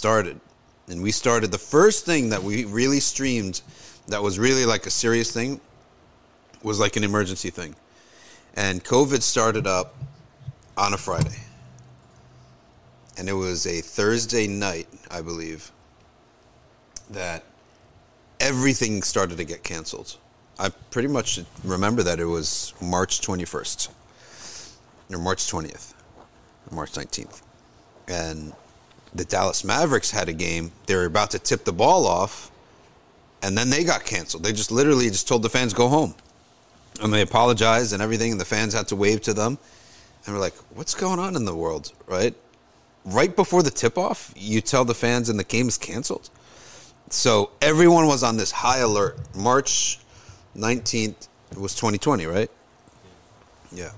started, and we started the first thing that we really streamed that was really like a serious thing was like an emergency thing. And COVID started up on a Friday. And it was a Thursday night, I believe, that everything started to get canceled. I pretty much remember that it was March 21st or March 20th or March 19th. And the Dallas Mavericks had a game. They were about to tip the ball off, and then they got canceled. They just literally just told the fans go home, and they apologized and everything, and the fans had to wave to them. And we're like, what's going on in the world, right? Right before the tip off, you tell the fans and the game is canceled. So everyone was on this high alert. March 19th was 2020, right? Yeah.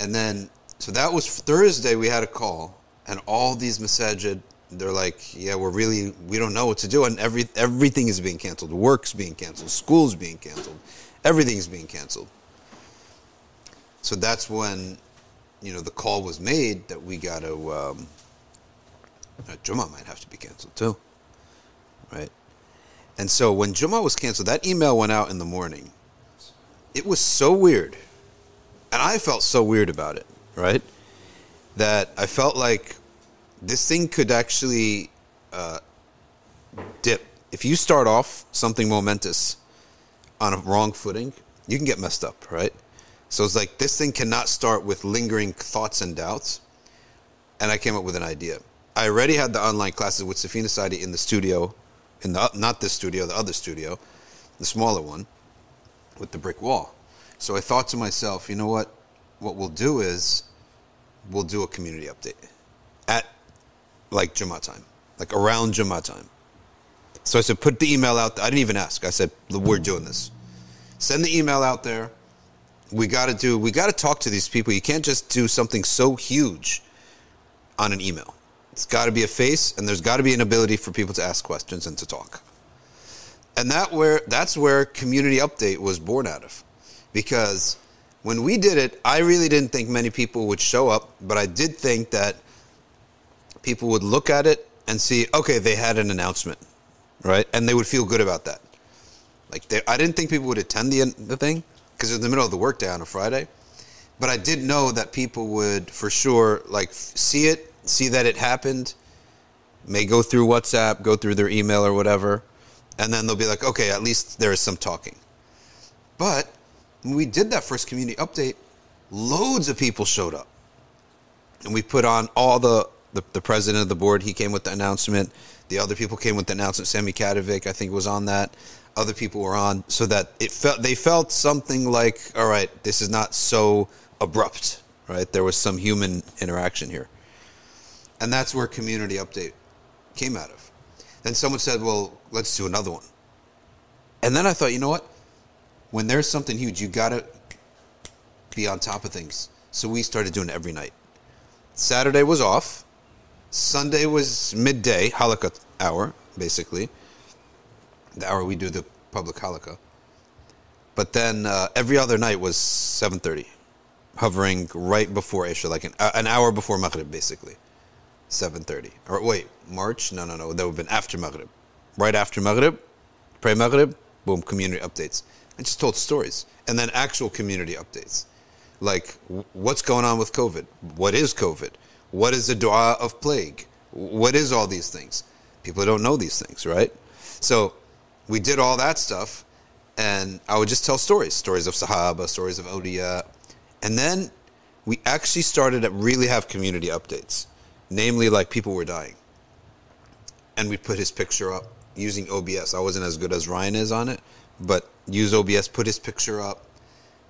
And then, so that was Thursday, we had a call, and all these masajid, they're like, yeah, we're really, we don't know what to do. And every, everything is being canceled. Work's being canceled. School's being canceled. Everything's being canceled. So that's when, you know, the call was made that we got to, um, uh, Jummah might have to be canceled too. Right? And so when Jummah was canceled, that email went out in the morning. It was so weird. And I felt so weird about it, right? That I felt like this thing could actually uh, dip. If you start off something momentous on a wrong footing, you can get messed up, right? So it's like this thing cannot start with lingering thoughts and doubts. And I came up with an idea. I already had the online classes with Safina Society in the studio, in the not this studio, the other studio, the smaller one, with the brick wall. So I thought to myself, you know what? What we'll do is we'll do a community update at like Jummah time, like around Jummah time. So I said, put the email out. There. I didn't even ask. I said, we're doing this. Send the email out there. We got to do. We got to talk to these people. You can't just do something so huge on an email. It's got to be a face, and there's got to be an ability for people to ask questions and to talk. And that where that's where community update was born out of because when we did it, I really didn't think many people would show up, but I did think that people would look at it and see, okay, they had an announcement, right? And they would feel good about that. Like, they, I didn't think people would attend the, the thing because it was in the middle of the workday on a Friday. But I did know that people would for sure, like, see it, see that it happened, may go through WhatsApp, go through their email or whatever, and then they'll be like, okay, at least there is some talking. But when we did that first community update, loads of people showed up. And we put on all the, the, the president of the board, he came with the announcement. The other people came with the announcement. Sammy Kadovic, I think, was on that. Other people were on, so that it felt they felt something like, all right, this is not so abrupt, right? There was some human interaction here, and that's where community update came out of. Then someone said, well, let's do another one, and then I thought, you know what? when there's something huge, you gotta be on top of things. So we started doing it every night. Saturday was off. Sunday was midday, Halakha hour, basically. The hour we do the public Halakha. But then uh, every other night was 7.30, hovering right before Isha, like an, uh, an hour before Maghrib, basically. 7.30. Or wait, March? No, no, no. That would have been after Maghrib. Right after Maghrib, pray Maghrib, boom, community updates I just told stories and then actual community updates like what's going on with covid what is covid what is the dua of plague? What is all these things? People don't know these things right? So we did all that stuff and i would just tell stories. Stories of sahaba stories of awliya. And then we actually started to really have community updates. Namely like people were dying. And we put his picture up using obs i wasn't as good as ryan is on it but use OBS, put his picture up,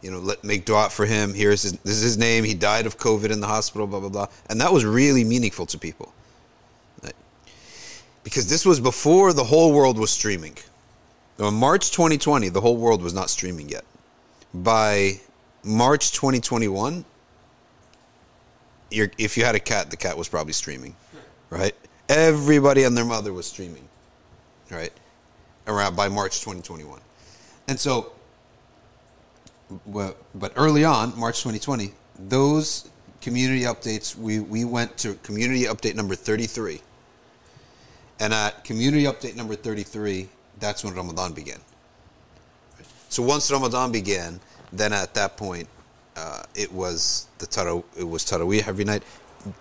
you know, let make dua for him. Here's his, this is his name. He died of COVID in the hospital, blah blah blah, and that was really meaningful to people, right? because this was before the whole world was streaming. In March 2020, the whole world was not streaming yet. By March 2021, if you had a cat, the cat was probably streaming, right? Everybody and their mother was streaming, right? Around by March 2021. And so, but early on, March 2020, those community updates, we, we went to community update number 33. And at community update number 33, that's when Ramadan began. So once Ramadan began, then at that point, uh, it was the tara- it was Taraweeh every night.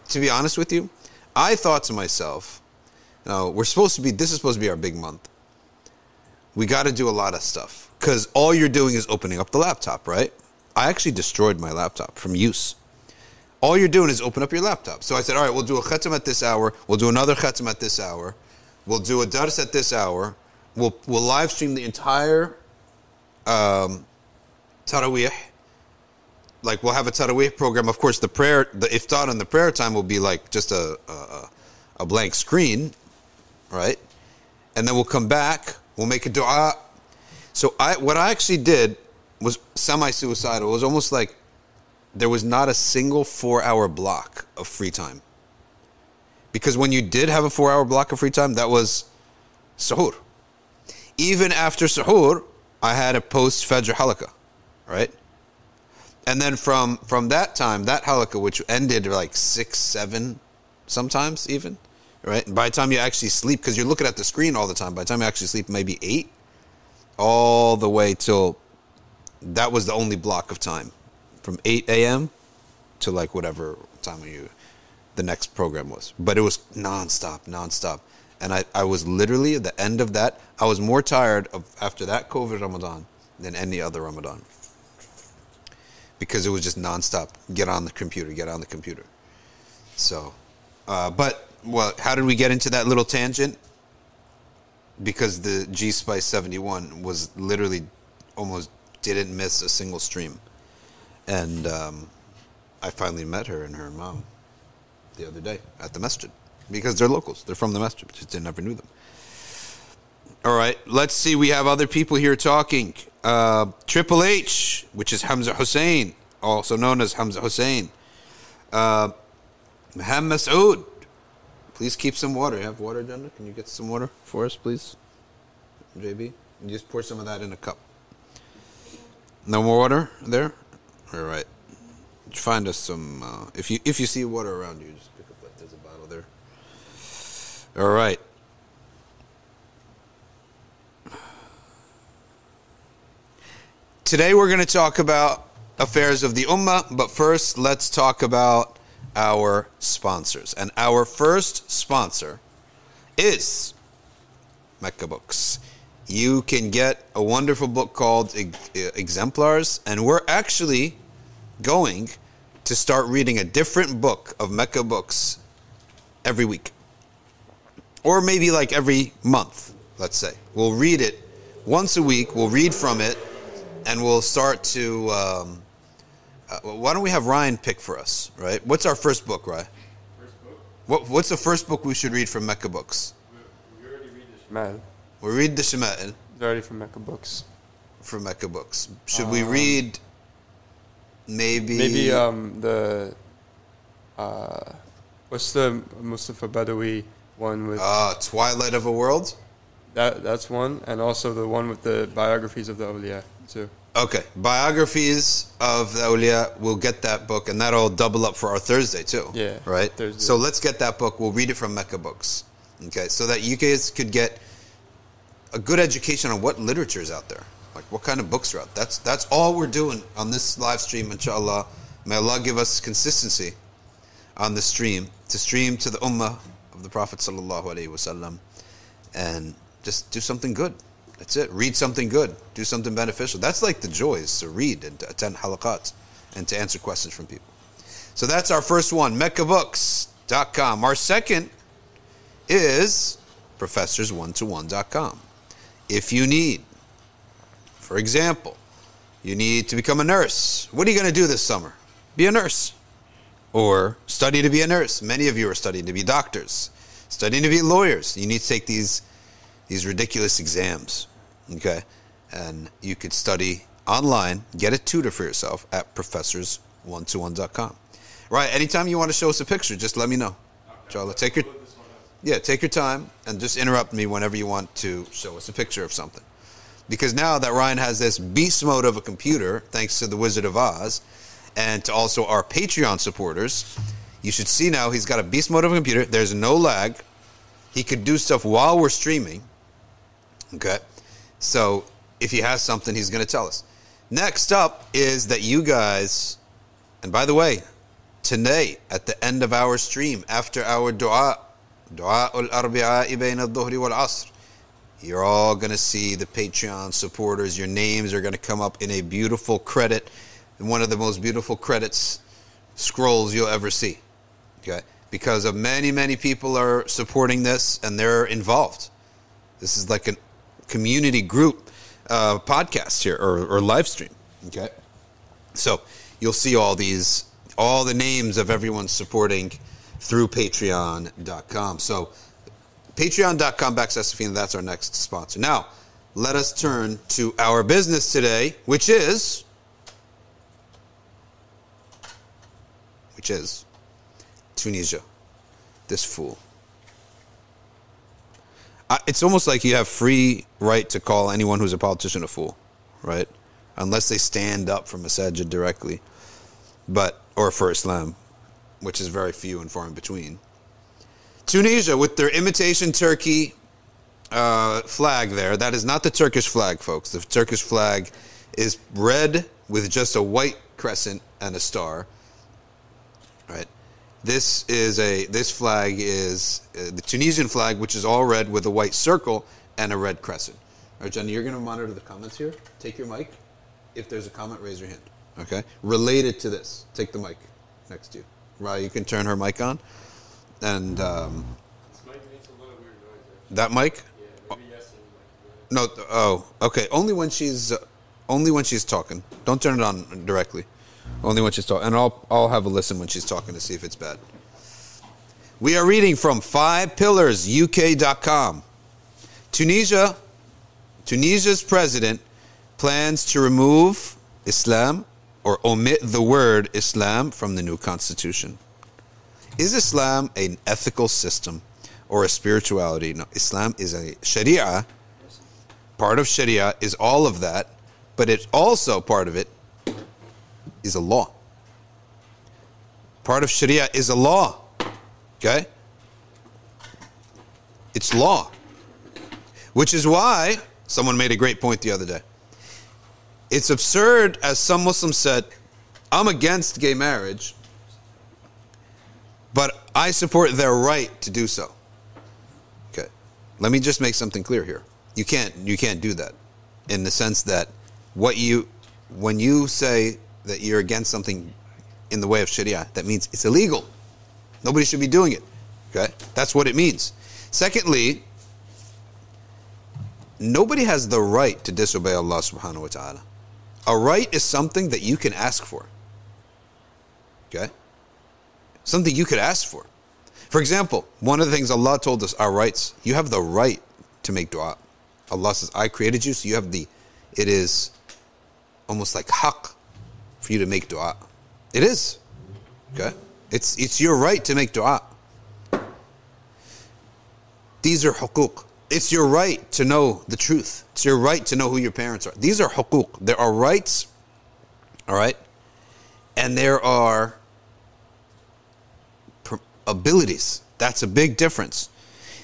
To be honest with you, I thought to myself, you know, we're supposed to be, this is supposed to be our big month. We got to do a lot of stuff because all you're doing is opening up the laptop, right? I actually destroyed my laptop from use. All you're doing is open up your laptop. So I said, all right, we'll do a khatam at this hour. We'll do another khatam at this hour. We'll do a dars at this hour. We'll, we'll live stream the entire um, Taraweeh. Like we'll have a Taraweeh program. Of course, the prayer, the iftar and the prayer time will be like just a, a, a blank screen, right? And then we'll come back. We'll make a dua. So I, what I actually did was semi-suicidal. It was almost like there was not a single four-hour block of free time. Because when you did have a four-hour block of free time, that was suhoor. Even after suhoor, I had a post Fajr halakah, right? And then from from that time, that halakah, which ended like six, seven, sometimes even, right? And by the time you actually sleep, because you're looking at the screen all the time, by the time you actually sleep, maybe eight, all the way till that was the only block of time, from 8 a.m. to like whatever time you the next program was. But it was nonstop, nonstop. And I, I was literally at the end of that, I was more tired of after that COVID Ramadan than any other Ramadan. Because it was just nonstop. Get on the computer, get on the computer. So, uh, but, well, how did we get into that little tangent? Because the G Spice 71 was literally almost didn't miss a single stream. And um, I finally met her and her mom the other day at the masjid because they're locals. They're from the masjid. Just didn't never knew them. All right, let's see. We have other people here talking. Uh, Triple H, which is Hamza Hussein, also known as Hamza Hussein. Uh, Muhammad Masood, please keep some water. You have water, Janda? Can you get some water for us, please? JB? You just pour some of that in a cup. No more water there? All right. Find us some. Uh, if you if you see water around you, just pick up like there's a bottle there. All right. Today we're going to talk about affairs of the Ummah, but first let's talk about our sponsors. And our first sponsor is Mecca Books. You can get a wonderful book called Exemplars, and we're actually going to start reading a different book of Mecca Books every week. Or maybe like every month, let's say. We'll read it once a week, we'll read from it, and we'll start to. Um, uh, why don't we have Ryan pick for us, right? What's our first book, Ryan? First book? What, what's the first book we should read from Mecca Books? We, we already read the Shama'il. We read the Shama'il. It's already from Mecca Books. From Mecca Books. Should um, we read maybe. Maybe um, the. Uh, what's the Mustafa Badawi one with? Uh, Twilight of a World? That That's one, and also the one with the biographies of the awliya, too. Okay, biographies of the awliya. We'll get that book, and that'll double up for our Thursday too. Yeah, right. Thursday. So let's get that book. We'll read it from Mecca Books. Okay, so that you guys could get a good education on what literature is out there, like what kind of books are out. That's that's all we're doing on this live stream. Inshallah, may Allah give us consistency on the stream to stream to the ummah of the Prophet sallallahu alaihi wasallam, and just do something good. That's it. Read something good. Do something beneficial. That's like the joy is to read and to attend halaqat and to answer questions from people. So that's our first one, MeccaBooks.com. Our second is professors1to1.com. If you need, for example, you need to become a nurse, what are you going to do this summer? Be a nurse. Or study to be a nurse. Many of you are studying to be doctors, studying to be lawyers. You need to take these these ridiculous exams. Okay? And you could study online, get a tutor for yourself at professors1to1.com. Right, anytime you want to show us a picture, just let me know. Charlotte, take your yeah, take your time and just interrupt me whenever you want to show us a picture of something. Because now that Ryan has this beast mode of a computer, thanks to the Wizard of Oz, and to also our Patreon supporters, you should see now he's got a beast mode of a computer. There's no lag. He could do stuff while we're streaming. Okay. So if he has something, he's going to tell us. Next up is that you guys, and by the way, today at the end of our stream, after our dua, dua al arbi'a bayna al-dhuhri wal asr, you're all going to see the Patreon supporters. Your names are going to come up in a beautiful credit, one of the most beautiful credits scrolls you'll ever see. Okay? Because of many, many people are supporting this and they're involved. This is like a community group uh, podcast here or, or live stream. Okay? So you'll see all these, all the names of everyone supporting through patreon.com. So patreon.com backslash Safina, that's our next sponsor. Now, let us turn to our business today, which is which is Tunisia. This fool. It's almost like you have free right to call anyone who's a politician a fool, right? Unless they stand up for Masajid directly, but or for Islam, which is very few and far in between. Tunisia with their imitation Turkey uh, flag there. That is not the Turkish flag, folks. The Turkish flag is red with just a white crescent and a star. Right. This is a this flag is uh, the Tunisian flag, which is all red with a white circle and a red crescent. All right, Jenny, you're going to monitor the comments here. Take your mic. If there's a comment, raise your hand. Okay. Related to this, take the mic next to you. Right, you can turn her mic on, and um, mic makes a lot of weird noise, that mic. No, oh, okay. Only when she's, uh, only when she's talking. Don't turn it on directly. Only when she's talking, and I'll I'll have a listen when she's talking to see if it's bad. We are reading from FivePillarsUK.com. Tunisia, Tunisia's president plans to remove Islam or omit the word Islam from the new constitution. Is Islam an ethical system or a spirituality? No, Islam is a Sharia. Part of Sharia is all of that, but it's also part of it is a law. Part of Sharia is a law. Okay? It's law. Which is why someone made a great point the other day. It's absurd, as some Muslims said, I'm against gay marriage, but I support their right to do so. Okay. Let me just make something clear here. You can't you can't do that in the sense that what you when you say that you're against something in the way of Sharia, that means it's illegal. Nobody should be doing it. Okay? That's what it means. Secondly, nobody has the right to disobey Allah subhanahu wa ta'ala. A right is something that you can ask for. Okay? Something you could ask for. For example, one of the things Allah told us, our rights, you have the right to make dua. Allah says, I created you, so you have the, it is almost like haqq for you to make dua. It is. Okay? It's, it's your right to make dua. These are hukuk. It's your right to know the truth. It's your right to know who your parents are. These are hukuk. There are rights, all right? And there are pr- abilities. That's a big difference.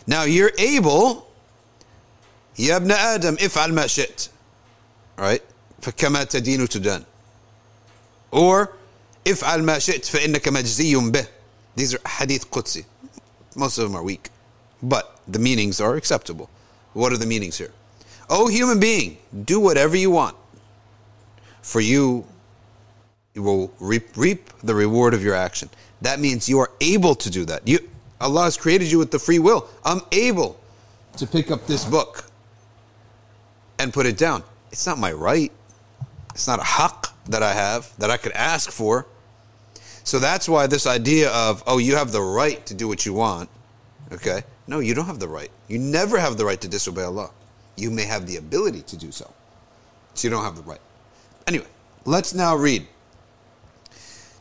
Now you're able, يا ابن آدم افعل ما شئت. All right? فكما تدين تدان. or if'al ma shi't fa'innaka majziyun. These are hadith Qudsi. Most of them are weak, but the meanings are acceptable. What are the meanings here? Oh, human being, do whatever you want. For you, you will reap, reap the reward of your action. That means you are able to do that. You, Allah has created you with the free will. I'm able to pick up this book and put it down. It's not my right. It's not a haqq that I have that I could ask for. So that's why this idea of, oh, you have the right to do what you want, okay? No, you don't have the right. You never have the right to disobey Allah. You may have the ability to do so. So you don't have the right. Anyway, let's now read.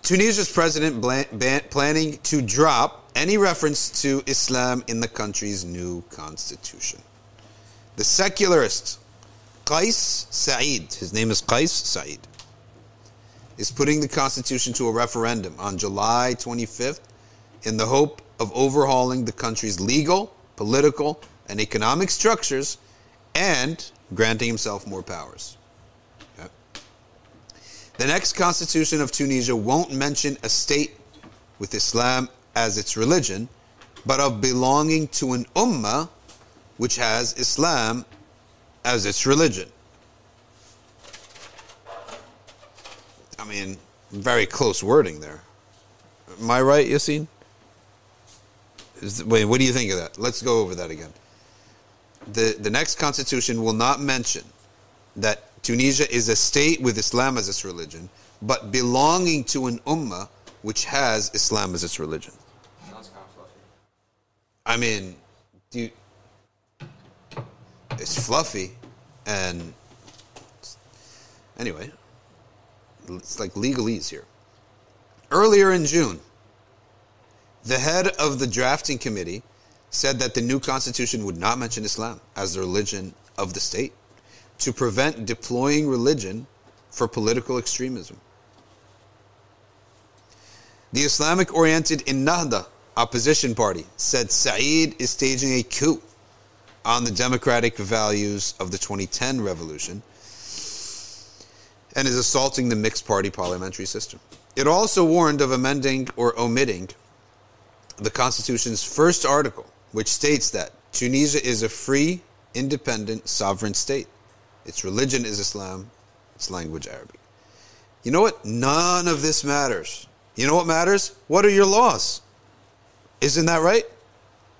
Tunisia's president planning to drop any reference to Islam in the country's new constitution. The secularist Qais Said, his name is Qais Said, is putting the constitution to a referendum on July 25th in the hope of overhauling the country's legal political, and economic structures and granting himself more powers. The next constitution of Tunisia won't mention a state with Islam as its religion, but of belonging to an ummah which has Islam as its religion. I mean, very close wording there. Am I right, Yassine? Is, wait, what do you think of that? Let's go over that again. The, the next constitution will not mention that Tunisia is a state with Islam as its religion, but belonging to an ummah which has Islam as its religion. Sounds kind of fluffy. I mean, dude, it's fluffy, and anyway, it's like legalese here. Earlier in June, the head of the drafting committee said that the new constitution would not mention Islam as the religion of the state to prevent deploying religion for political extremism. The Islamic oriented Ennahda opposition party said Said is staging a coup on the democratic values of the 2010 revolution and is assaulting the mixed party parliamentary system. It also warned of amending or omitting the Constitution's first article, which states that Tunisia is a free, independent, sovereign state. Its religion is Islam, its language Arabic. You know what? None of this matters. You know what matters? What are your laws? Isn't that right?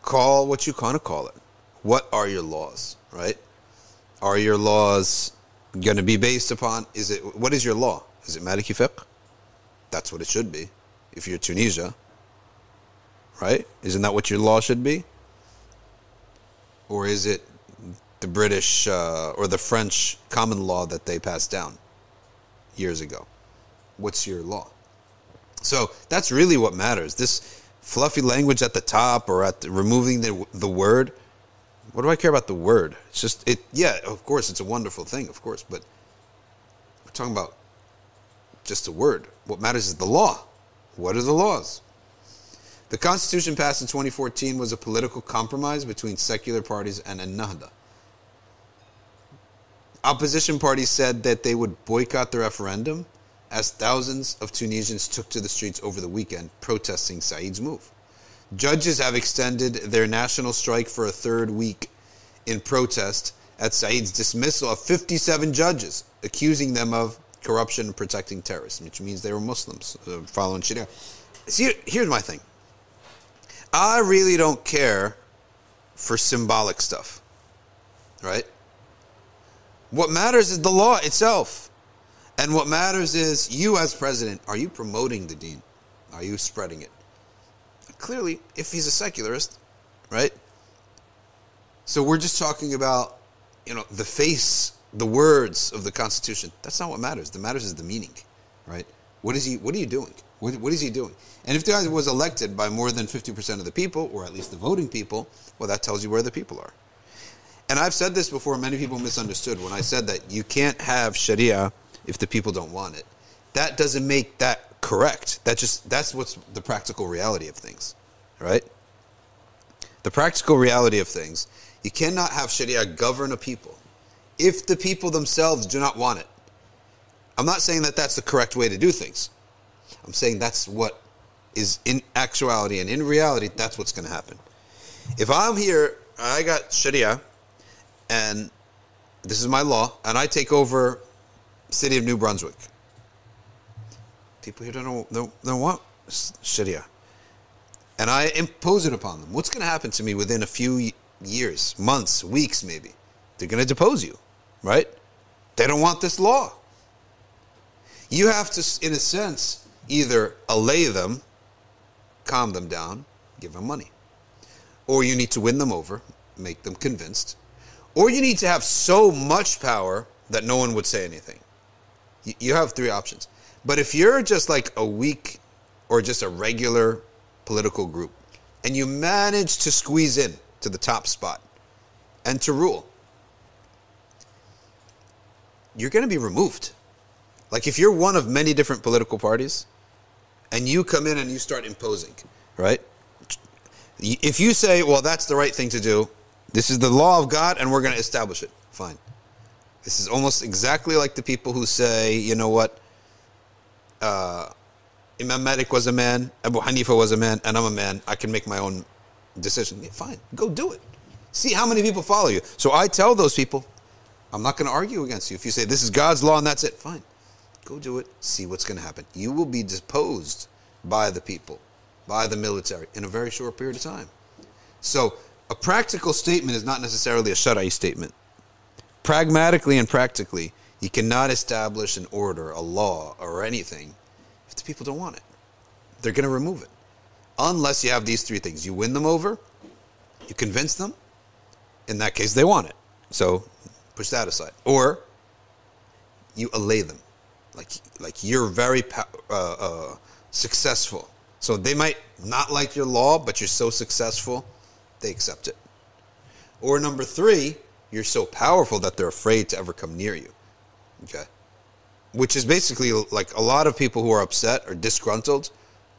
Call what you kind of call it. What are your laws, right? Are your laws going to be based upon is it what is your law? Is it Maliki fiqh? That's what it should be. If you're Tunisia, right? Isn't that what your law should be? Or is it the British uh, or the French common law that they passed down years ago? What's your law? So that's really what matters. This fluffy language at the top or at the, removing the the word. What do I care about the word? It's just it. Yeah, of course, it's a wonderful thing, of course, but we're talking about just a word. What matters is the law. What are the laws? The Constitution passed in 2014 was a political compromise between secular parties and Ennahda. Opposition parties said that they would boycott the referendum as thousands of Tunisians took to the streets over the weekend protesting Said's move. Judges have extended their national strike for a third week in protest at Said's dismissal of 57 judges, accusing them of corruption and protecting terrorists, which means they were Muslims uh, following Sharia. See, here's my thing. I really don't care for symbolic stuff, right? What matters is the law itself. And what matters is you, as president, are you promoting the deen? Are you spreading it? Clearly, if he's a secularist, right? So we're just talking about, you know, the face, the words of the Constitution. That's not what matters. The matters is the meaning, right? What is he? What are you doing? What, what is he doing? And if the guy was elected by more than fifty percent of the people, or at least the voting people, well, that tells you where the people are. And I've said this before. Many people misunderstood when I said that you can't have Sharia if the people don't want it. That doesn't make that correct. That just that's what's the practical reality of things, right? The practical reality of things. You cannot have Sharia govern a people if the people themselves do not want it. I'm not saying that that's the correct way to do things. I'm saying that's what is in actuality and in reality, that's what's going to happen. If I'm here, I got Sharia, and this is my law, and I take over city of New Brunswick. People here don't know, don't, don't want Sharia. And I impose it upon them. What's going to happen to me within a few years, months, weeks, maybe? They're going to depose you, right? They don't want this law. You have to, in a sense, either allay them, calm them down, give them money. Or you need to win them over, make them convinced. Or you need to have so much power that no one would say anything. You have three options. But if you're just like a weak or just a regular political group and you manage to squeeze in to the top spot and to rule, you're going to be removed. Like if you're one of many different political parties and you come in and you start imposing, right? If you say, well, that's the right thing to do, this is the law of God and we're going to establish it, fine. This is almost exactly like the people who say, you know what, uh, Imam Malik was a man, Abu Hanifa was a man, and I'm a man. I can make my own decision. Yeah, fine, go do it. See how many people follow you. So I tell those people, I'm not going to argue against you. If you say this is God's law and that's it, fine. Go do it. See what's going to happen. You will be deposed by the people, by the military in a very short period of time. So a practical statement is not necessarily a Shara'i statement. Pragmatically and practically, you cannot establish an order, a law, or anything if the people don't want it. They're going to remove it. Unless you have these three things. You win them over, you convince them, in that case, they want it. So push that aside. Or you allay them. Like, like you're very uh, uh, successful. So they might not like your law, but you're so successful, they accept it. Or number three, you're so powerful that they're afraid to ever come near you. Okay. Which is basically like a lot of people who are upset or disgruntled,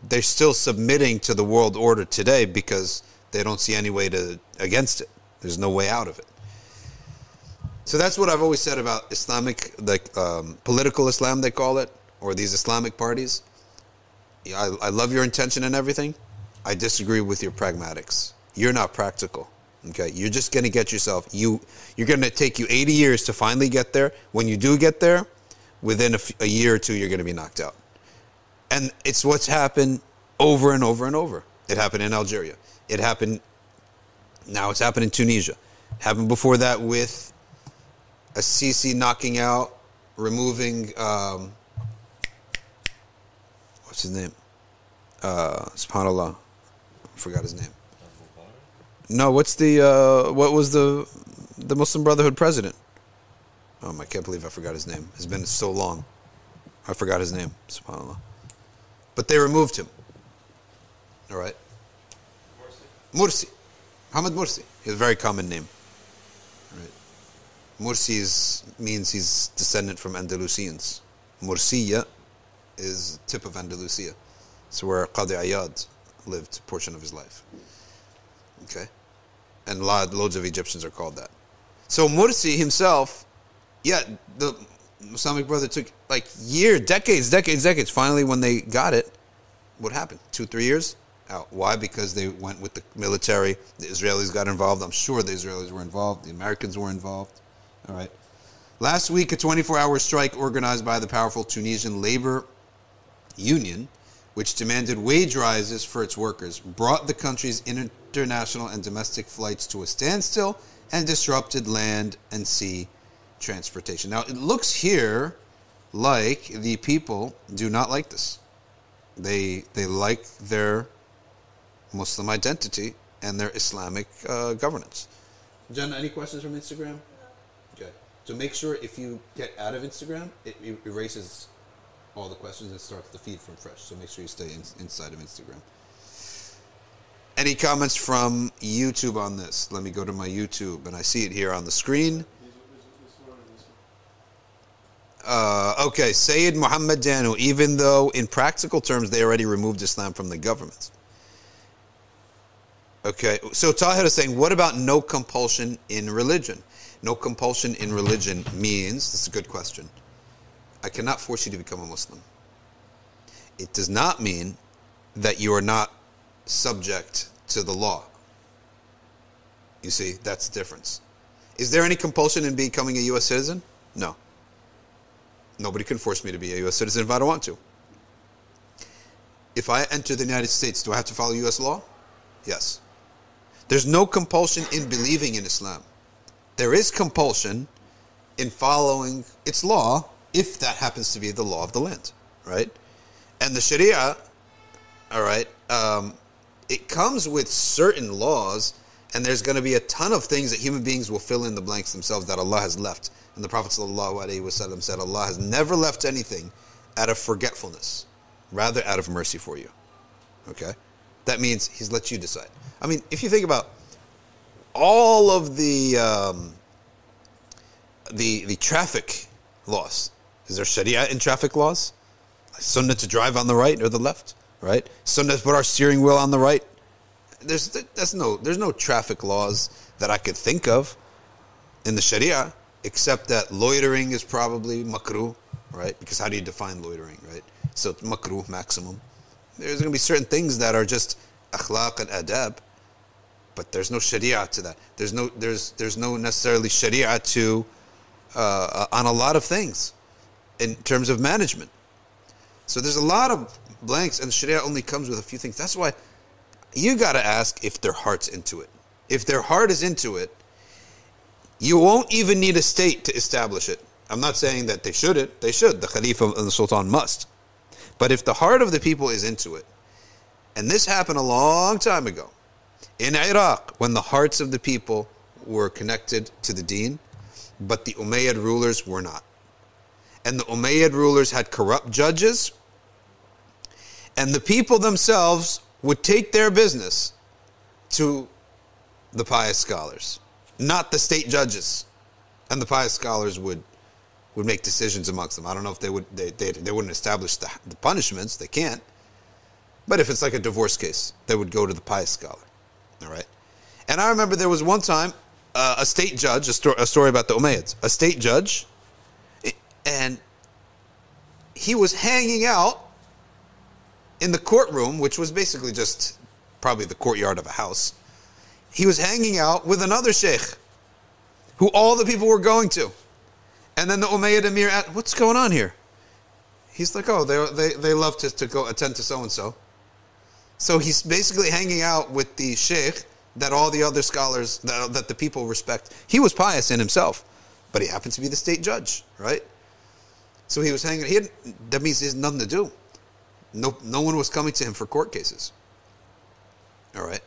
they're still submitting to the world order today because they don't see any way to against it. There's no way out of it. So that's what I've always said about Islamic, like um, political Islam, they call it, or these Islamic parties. Yeah, I, I love your intention and everything. I disagree with your pragmatics. You're not practical. Okay, you're just going to get yourself. You you're going to take you 80 years to finally get there. When you do get there, within a, f- a year or two, you're going to be knocked out. And it's what's happened over and over and over. It happened in Algeria. It happened. Now it's happened in Tunisia. Happened before that with a Sisi knocking out, removing. Um, what's his name? Uh, Subhanallah, I forgot his name. No, what's the uh, what was the the Muslim Brotherhood president? Um, I can't believe I forgot his name. It's been so long. I forgot his name. Subhanallah. But they removed him. All right. Mursi. Muhammad Mursi. He has a very common name. Right. Mursi is, means he's descendant from Andalusians. Mursiya is tip of Andalusia. It's where Qadi Ayad lived a portion of his life. Okay? And loads of Egyptians are called that. So Mursi himself, yeah, the Islamic brother took like years, decades, decades, decades. Finally, when they got it, what happened? Two, three years out. Why? Because they went with the military. The Israelis got involved. I'm sure the Israelis were involved. The Americans were involved. All right. Last week, a 24 hour strike organized by the powerful Tunisian labor union, which demanded wage rises for its workers, brought the country's international and domestic flights to a standstill and disrupted land and sea transportation. Now, it looks here like the people do not like this. They they like their Muslim identity and their Islamic uh, governance. Jenna, any questions from Instagram? Okay. So make sure if you get out of Instagram, it e- erases all the questions and starts the feed from fresh. So make sure you stay in, inside of Instagram. Any comments from YouTube on this? Let me go to my YouTube, and I see it here on the screen. Uh, okay, Sayyid Muhammad Danu, even though in practical terms they already removed Islam from the government. Okay, so Tahir is saying, what about no compulsion in religion? No compulsion in religion means, this is a good question, I cannot force you to become a Muslim. It does not mean that you are not subject to the law. You see, that's the difference. Is there any compulsion in becoming a U.S. citizen? No. Nobody can force me to be a U.S. citizen if I don't want to. If I enter the United States, do I have to follow U.S. law? Yes. There's no compulsion in believing in Islam. There is compulsion in following its law if that happens to be the law of the land, right? And the Sharia, all right, um, it comes with certain laws, and there's going to be a ton of things that human beings will fill in the blanks themselves that Allah has left. And the Prophet ﷺ said, Allah has never left anything out of forgetfulness, rather out of mercy for you. Okay? That means He's let you decide. I mean, if you think about all of the um, the the traffic laws, is there Sharia in traffic laws? Sunnah to drive on the right or the left, right? To put our steering wheel on the right, there's that's no there's no traffic laws that I could think of in the Sharia except that loitering is probably makruh, right? Because how do you define loitering, right? So makruh maximum. There's going to be certain things that are just akhlaq and adab, but there's no sharia to that. There's no there's there's no necessarily sharia to uh, on a lot of things in terms of management. So there's a lot of blanks, and sharia only comes with a few things. That's why you got to ask if their heart's into it. If their heart is into it, you won't even need a state to establish it. I'm not saying that they shouldn't. They should. The Khalifa and the Sultan must. But if the heart of the people is into it, and this happened a long time ago in Iraq when the hearts of the people were connected to the deen, but the Umayyad rulers were not. And the Umayyad rulers had corrupt judges, and the people themselves would take their business to the pious scholars, not the state judges. And the pious scholars would would make decisions amongst them. I don't know if they would they they, they wouldn't establish the, the punishments. They can't. But if it's like a divorce case, they would go to the pious scholar. All right. And I remember there was one time uh, a state judge, a, sto- a story about the Umayyads, a state judge, and he was hanging out in the courtroom, which was basically just probably the courtyard of a house. He was hanging out with another sheikh who all the people were going to. And then the Umayyad Emir asked, What's going on here? He's like, Oh, they, they, they love to, to go attend to so and so. So he's basically hanging out with the sheikh that all the other scholars, that, that the people respect. He was pious in himself, but he happened to be the state judge, right? So he was hanging, he had, that means he has nothing to do. No, no one was coming to him for court cases. All right.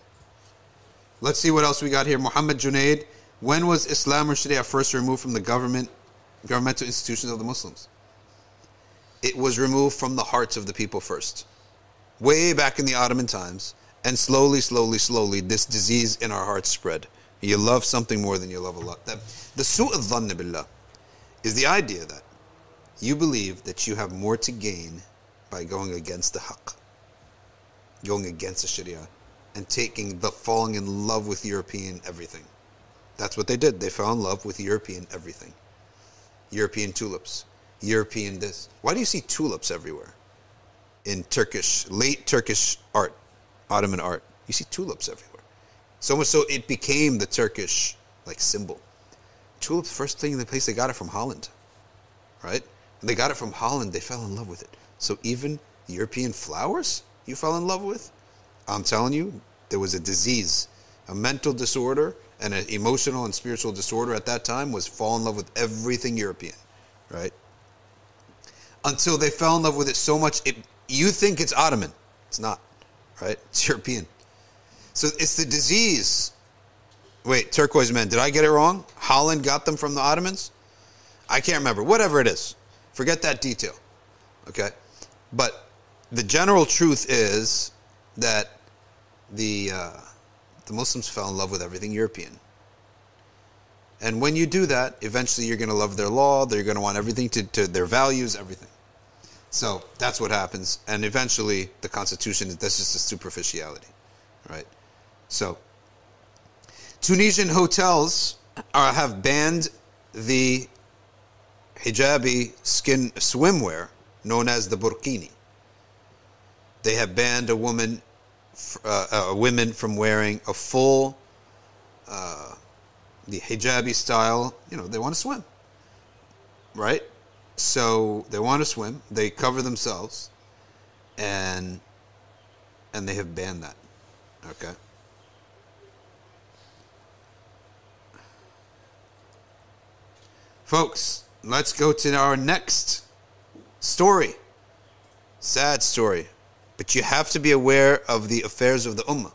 Let's see what else we got here. Muhammad Junaid. When was Islam or Sharia first removed from the government, governmental institutions of the Muslims? It was removed from the hearts of the people first. Way back in the Ottoman times. And slowly, slowly, slowly, this disease in our hearts spread. You love something more than you love Allah. The, the su'ad billah is the idea that you believe that you have more to gain by going against the haqq, going against the sharia, and taking the falling in love with European everything. That's what they did. They fell in love with European everything. European tulips, European this. Why do you see tulips everywhere? In Turkish, late Turkish art, Ottoman art. You see tulips everywhere. So much so it became the Turkish like symbol. Tulips, first thing in the place they got it from Holland. Right? And they got it from Holland, they fell in love with it. So even European flowers you fell in love with? I'm telling you, there was a disease, a mental disorder, and an emotional and spiritual disorder at that time was fall in love with everything European, right? Until they fell in love with it so much, it you think it's Ottoman, it's not, right? It's European. So it's the disease. Wait, turquoise men, did I get it wrong? Holland got them from the Ottomans? I can't remember. Whatever it is, forget that detail. Okay, but the general truth is that the uh, the Muslims fell in love with everything European. And when you do that, eventually you're going to love their law. They're going to want everything to, to their values, everything. So that's what happens. And eventually, the Constitution that's just a superficiality, right? So Tunisian hotels are, have banned the hijabi skin swimwear known as the burkini. They have banned a woman uh, uh, women from wearing a full, uh, the hijabi style. You know, they want to swim, right? So they want to swim. They cover themselves, and and they have banned that. Okay. Folks, let's go to our next story. Sad story. But you have to be aware of the affairs of the Ummah.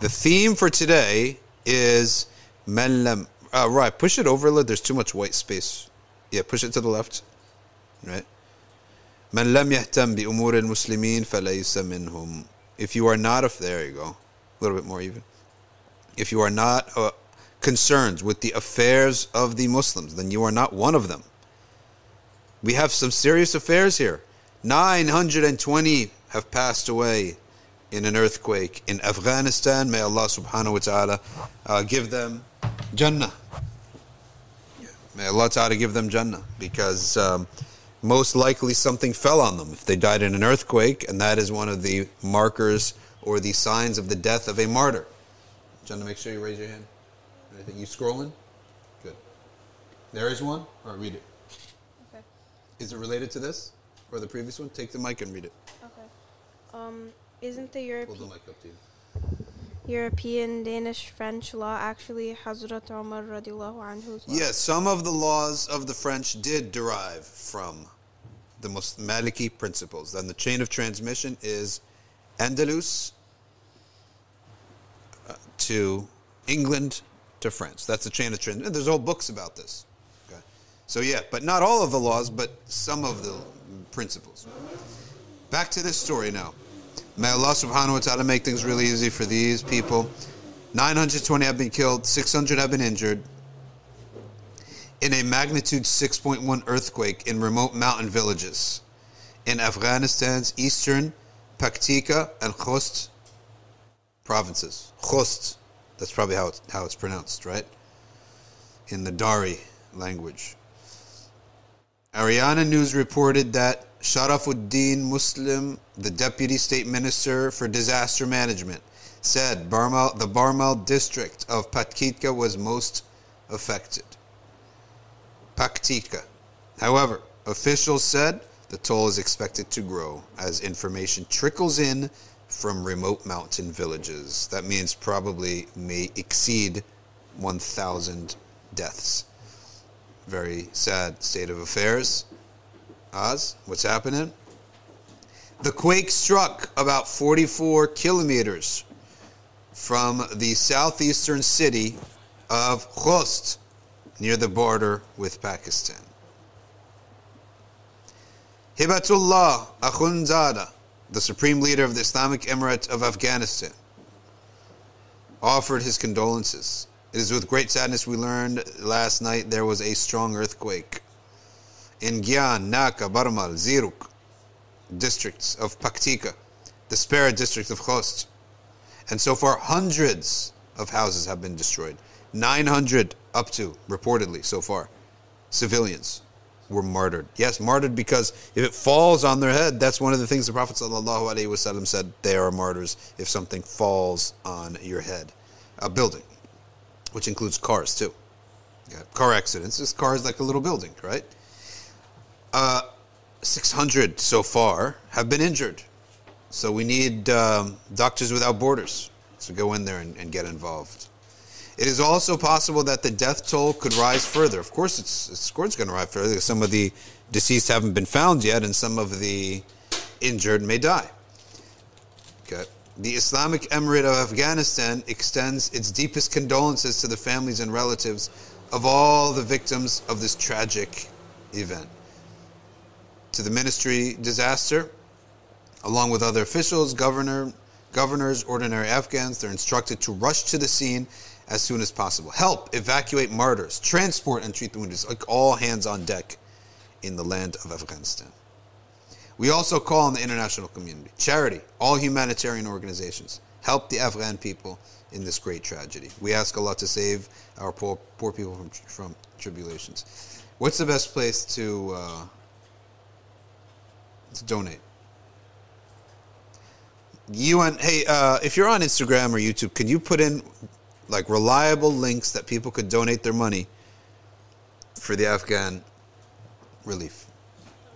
The theme for today is Man lam. Uh, right, push it over. a little. There's too much white space. Yeah, push it to the left. Right. Lam yahtam bi umur al-muslimin falaysa minhum. If you are not, if there you go, a little bit more even. If you are not uh, concerned with the affairs of the Muslims, then you are not one of them. We have some serious affairs here. 920 have passed away in an earthquake in Afghanistan, may Allah subhanahu wa ta'ala uh, give them Jannah. May Allah ta'ala give them Jannah because um, most likely something fell on them if they died in an earthquake, and that is one of the markers or the signs of the death of a martyr. Jannah, make sure you raise your hand. Anything? You scrolling? Good. There is one? Or read it. Is it related to this or the previous one? Take the mic and read it. Okay. Um, isn't the Hold the mic up to you. European, Danish, French law actually Hazrat Umar radiallahu anhu's law? Yes, some of the laws of the French did derive from the Maliki principles. Then the chain of transmission is Andalus uh, to England to France. That's the chain of transmission. There's whole books about this. So yeah, but not all of the laws, but some of the principles. Back to this story now. May Allah subhanahu wa ta'ala make things really easy for these people. 920 have been killed, 600 have been injured in a magnitude 6.1 earthquake in remote mountain villages in Afghanistan's eastern Paktika and Khost provinces. Khost, that's probably how it's, how it's pronounced, right? In the Dari language. Ariana News reported that Sharafuddin Muslim, the deputy state minister for disaster management, said Barmal, the Barmal district of Paktika was most affected. Paktika. However, officials said the toll is expected to grow as information trickles in from remote mountain villages. That means probably may exceed 1,000 deaths. Very sad state of affairs. Oz, what's happening? The quake struck about 44 kilometers from the southeastern city of Khost, near the border with Pakistan. Hibatullah Akhundzada, the supreme leader of the Islamic Emirate of Afghanistan, offered his condolences. It is with great sadness we learned last night there was a strong earthquake in Gyan, Naka, Barmal, Ziruk districts of Paktika, the Spera district of Khost. And so far, hundreds of houses have been destroyed. 900 up to, reportedly, so far. Civilians were martyred. Yes, martyred because if it falls on their head, that's one of the things the Prophet ﷺ said, they are martyrs if something falls on your head. A building, which includes cars too. Yeah, car accidents, this car is like a little building, right? Uh, 600 so far have been injured. So we need um, Doctors Without Borders to go in there and, and get involved. It is also possible that the death toll could rise further. Of course, it's, it's, going to rise further. Some of the deceased haven't been found yet, and some of the injured may die. Okay. The Islamic Emirate of Afghanistan extends its deepest condolences to the families and relatives of all the victims of this tragic event. To the ministry disaster, along with other officials, governor, governors, ordinary Afghans, they're instructed to rush to the scene as soon as possible. Help evacuate martyrs, transport and treat the wounded, like all hands on deck in the land of Afghanistan. We also call on the international community, charity, all humanitarian organizations, help the Afghan people in this great tragedy. We ask Allah to save our poor, poor people from, from tribulations. What's the best place to uh, to donate? You and hey, uh, if you're on Instagram or YouTube, can you put in like reliable links that people could donate their money for the Afghan relief?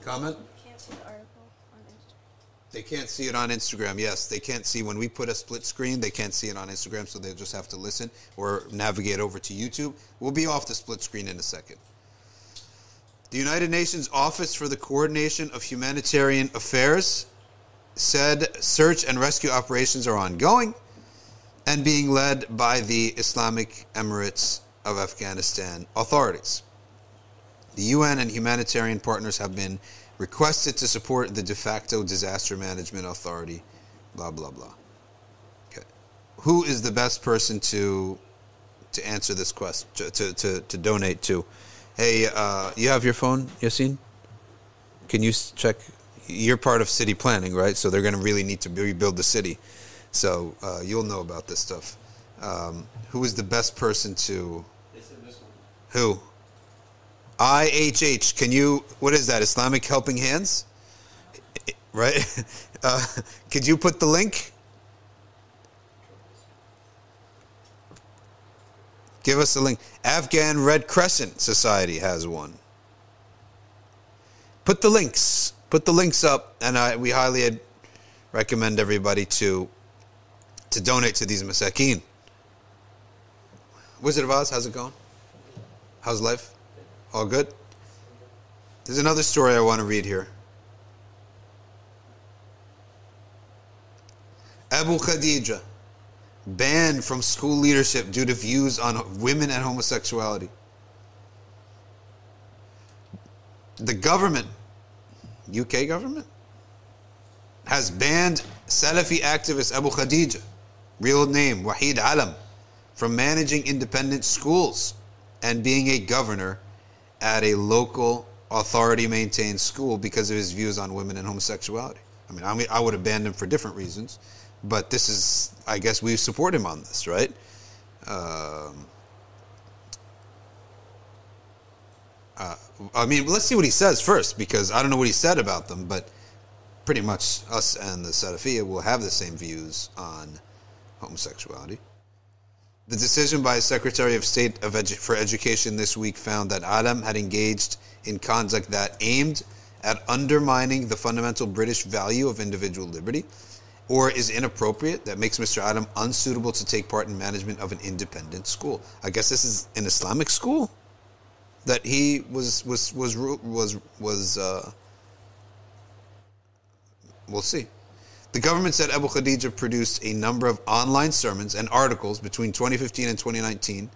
Comment. Can't see the article on Instagram. They can't see it on Instagram. Yes, they can't see when we put a split screen. They can't see it on Instagram, so they just have to listen or navigate over to YouTube. We'll be off the split screen in a second. The United Nations Office for the Coordination of Humanitarian Affairs said search and rescue operations are ongoing and being led by the Islamic Emirates of Afghanistan authorities. The UN and humanitarian partners have been requested to support the de facto disaster management authority, blah, blah, blah. Okay. Who is the best person to to answer this question, to, to, to, to donate to? Hey, uh, you have your phone, Yassine? Can you check? You're part of city planning, right? So they're going to really need to rebuild the city. So uh, you'll know about this stuff. Um, who is the best person to? Who? IHH. Can you? What is that? Islamic Helping Hands? Right? Uh, could you put the link? Give us a link. Afghan Red Crescent Society has one. Put the links. Put the links up, and I, we highly recommend everybody to to donate to these masakin. Wizard of Oz, how's it going? How's life? All good? There's another story I want to read here. Abu Khadija, banned from school leadership due to views on women and homosexuality. The government, UK government, has banned Salafi activist Abu Khadija, real name Wahid Alam, from managing independent schools and being a governor at a local authority maintained school because of his views on women and homosexuality. I mean, I mean, I would have banned him for different reasons, but this is, I guess, we support him on this, right? Um, uh, I mean, let's see what he says first, because I don't know what he said about them, but pretty much us and the Salafiyah will have the same views on homosexuality. The decision by Secretary of State for Education this week found that Adam had engaged in conduct that aimed at undermining the fundamental British value of individual liberty or is inappropriate that makes Mr. Adam unsuitable to take part in management of an independent school. I guess this is an Islamic school that he was was was was was uh, we'll see. The government said Abu Khadija produced a number of online sermons and articles between 2015 and 2019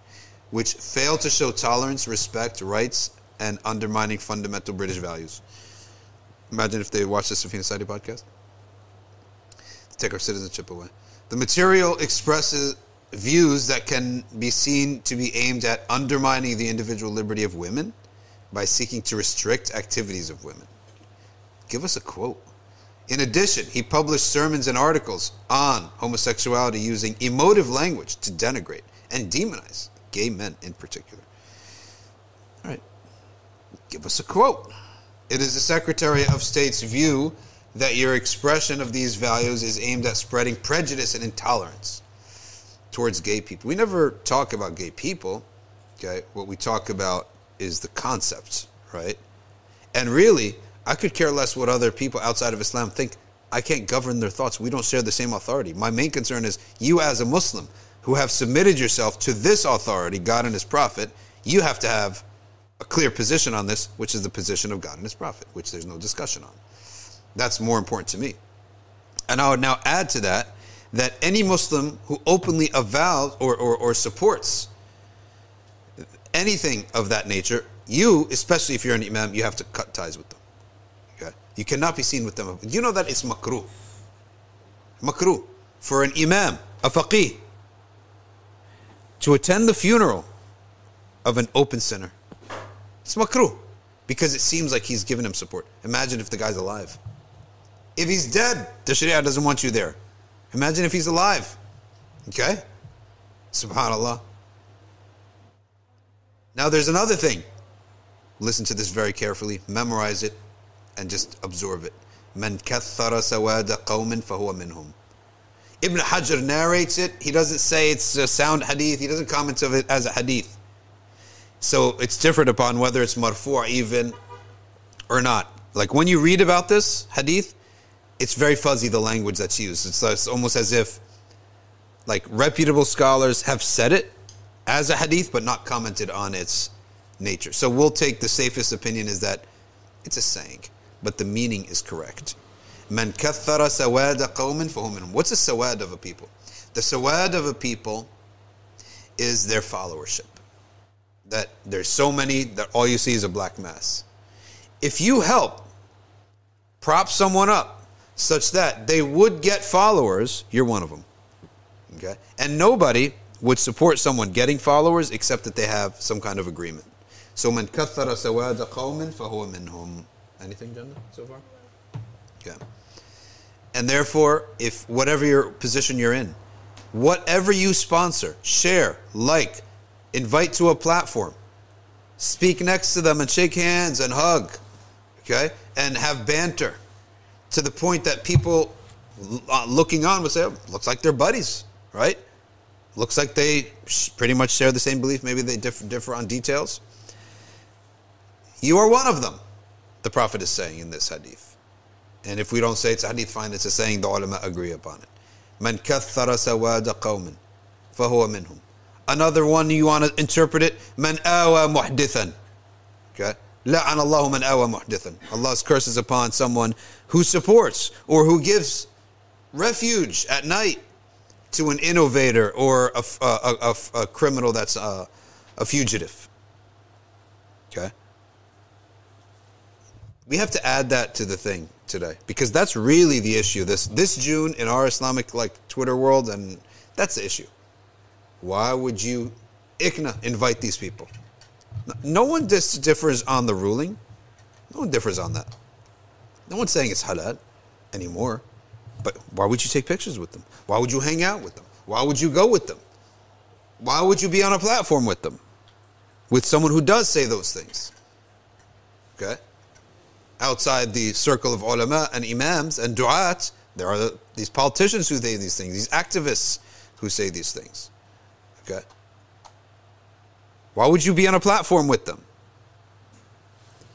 which failed to show tolerance, respect, rights, and undermining fundamental British values. Imagine if they watched the Safina Society podcast. Take our citizenship away. The material expresses views that can be seen to be aimed at undermining the individual liberty of women by seeking to restrict activities of women. Give us a quote. In addition, he published sermons and articles on homosexuality using emotive language to denigrate and demonize gay men in particular. All right. Give us a quote. It is the Secretary of State's view that your expression of these values is aimed at spreading prejudice and intolerance towards gay people. We never talk about gay people, okay? What we talk about is the concept, right? And really, I could care less what other people outside of Islam think. I can't govern their thoughts. We don't share the same authority. My main concern is you, as a Muslim who have submitted yourself to this authority, God and His Prophet, you have to have a clear position on this, which is the position of God and His Prophet, which there's no discussion on. That's more important to me. And I would now add to that that any Muslim who openly avows or, or, or supports anything of that nature, you, especially if you're an imam, you have to cut ties with them. You cannot be seen with them. You know that it's makruh. Makruh. For an imam, a faqih, to attend the funeral of an open sinner. It's makruh. Because it seems like he's giving him support. Imagine if the guy's alive. If he's dead, the Sharia doesn't want you there. Imagine if he's alive. Okay? Subhanallah. Now there's another thing. Listen to this very carefully, memorize it, and just absorb it. من كثر سواد قوم فهو منهم. Ibn Hajar narrates it. He doesn't say it's a sound hadith. He doesn't comment of it as a hadith. So it's different upon whether it's marfu' even or not. Like when you read about this hadith, it's very fuzzy the language that's used. It's, it's almost as if like reputable scholars have said it as a hadith but not commented on its nature. So we'll take the safest opinion is that it's a saying, but the meaning is correct. Man kathara sawada qawmin. What's a sawad of a people? The sawad of a people is their followership. That there's so many that all you see is a black mass. If you help prop someone up such that they would get followers, you're one of them. Okay? And nobody would support someone getting followers except that they have some kind of agreement. So man kathara sawada qawmin fahuwa minhum. Anything, Jannah, so far? Okay. And therefore, if whatever your position you're in, whatever you sponsor, share, like, invite to a platform, speak next to them and shake hands and hug, okay, and have banter to the point that people uh, looking on would say, oh, looks like they're buddies, right? Looks like they pretty much share the same belief. Maybe they differ, differ on details. You are one of them, the Prophet is saying in this hadith. And if we don't say it's hadith, fine, it's a saying the ulama agree upon it. Man kathara sawada qawmin, fahuwa minhum. Another one you want to interpret it, man awa muhdithan. Okay? La'an Allahu man awa muhdithan. Allah's curses upon someone who supports or who gives refuge at night to an innovator or a, a, a, a criminal that's a fugitive. Okay? We have to add that to the thing today because that's really the issue. This this June in our Islamic like Twitter world, and that's the issue. Why would you, ikna, invite these people? No one dis- differs on the ruling. No one differs on that. No one's saying it's halal anymore. But why would you take pictures with them? Why would you hang out with them? Why would you go with them? Why would you be on a platform with them? With someone who does say those things. Okay? Outside the circle of ulama and imams and du'at, there are these politicians who say these things, these activists who say these things. Okay? Why would you be on a platform with them?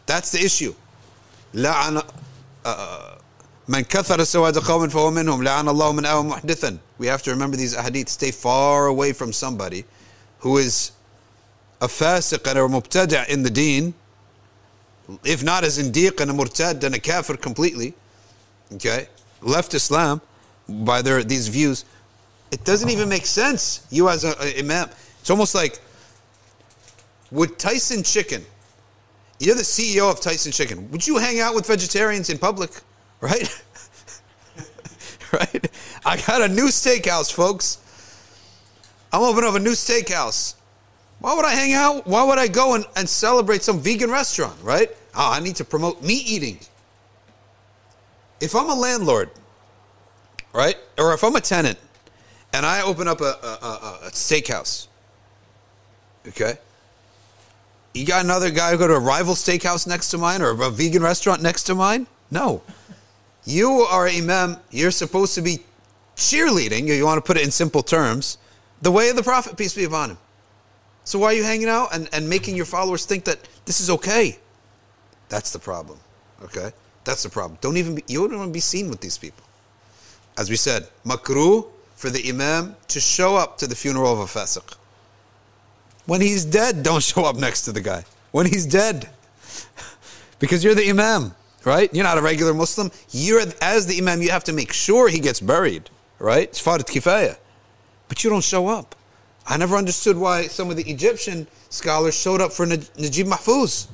That's the issue. لعن من كثر سواد قوم فهو منهم لعن الله من أوى محدثا We have to remember these ahadith. Stay far away from somebody who is a fasiq and a mubtada' in the deen. if not a zindiq and a murtad and a kafir completely. Okay? Left Islam by their these views. It doesn't even make sense. You as an imam. It's almost like would Tyson Chicken, you're the CEO of Tyson Chicken, would you hang out with vegetarians in public? Right? right? I got a new steakhouse, folks. I'm opening up a new steakhouse. Why would I hang out? Why would I go and, and celebrate some vegan restaurant, right? Oh, I need to promote meat eating. If I'm a landlord, right? Or if I'm a tenant and I open up a, a, a, a steakhouse, okay? You got another guy who go to a rival steakhouse next to mine or a vegan restaurant next to mine? No. You are imam. You're supposed to be cheerleading, you want to put it in simple terms, the way of the Prophet, peace be upon him. So why are you hanging out and, and making your followers think that this is okay? That's the problem. Okay? That's the problem. Don't even be, you don't want to be seen with these people. As we said, makruh for the imam to show up to the funeral of a fasiq. When he's dead, don't show up next to the guy. When he's dead. because you're the imam, right? You're not a regular Muslim. You're as the imam, you have to make sure he gets buried, right? It's fard kifaya. But you don't show up. I never understood why some of the Egyptian scholars showed up for Najib Mahfouz,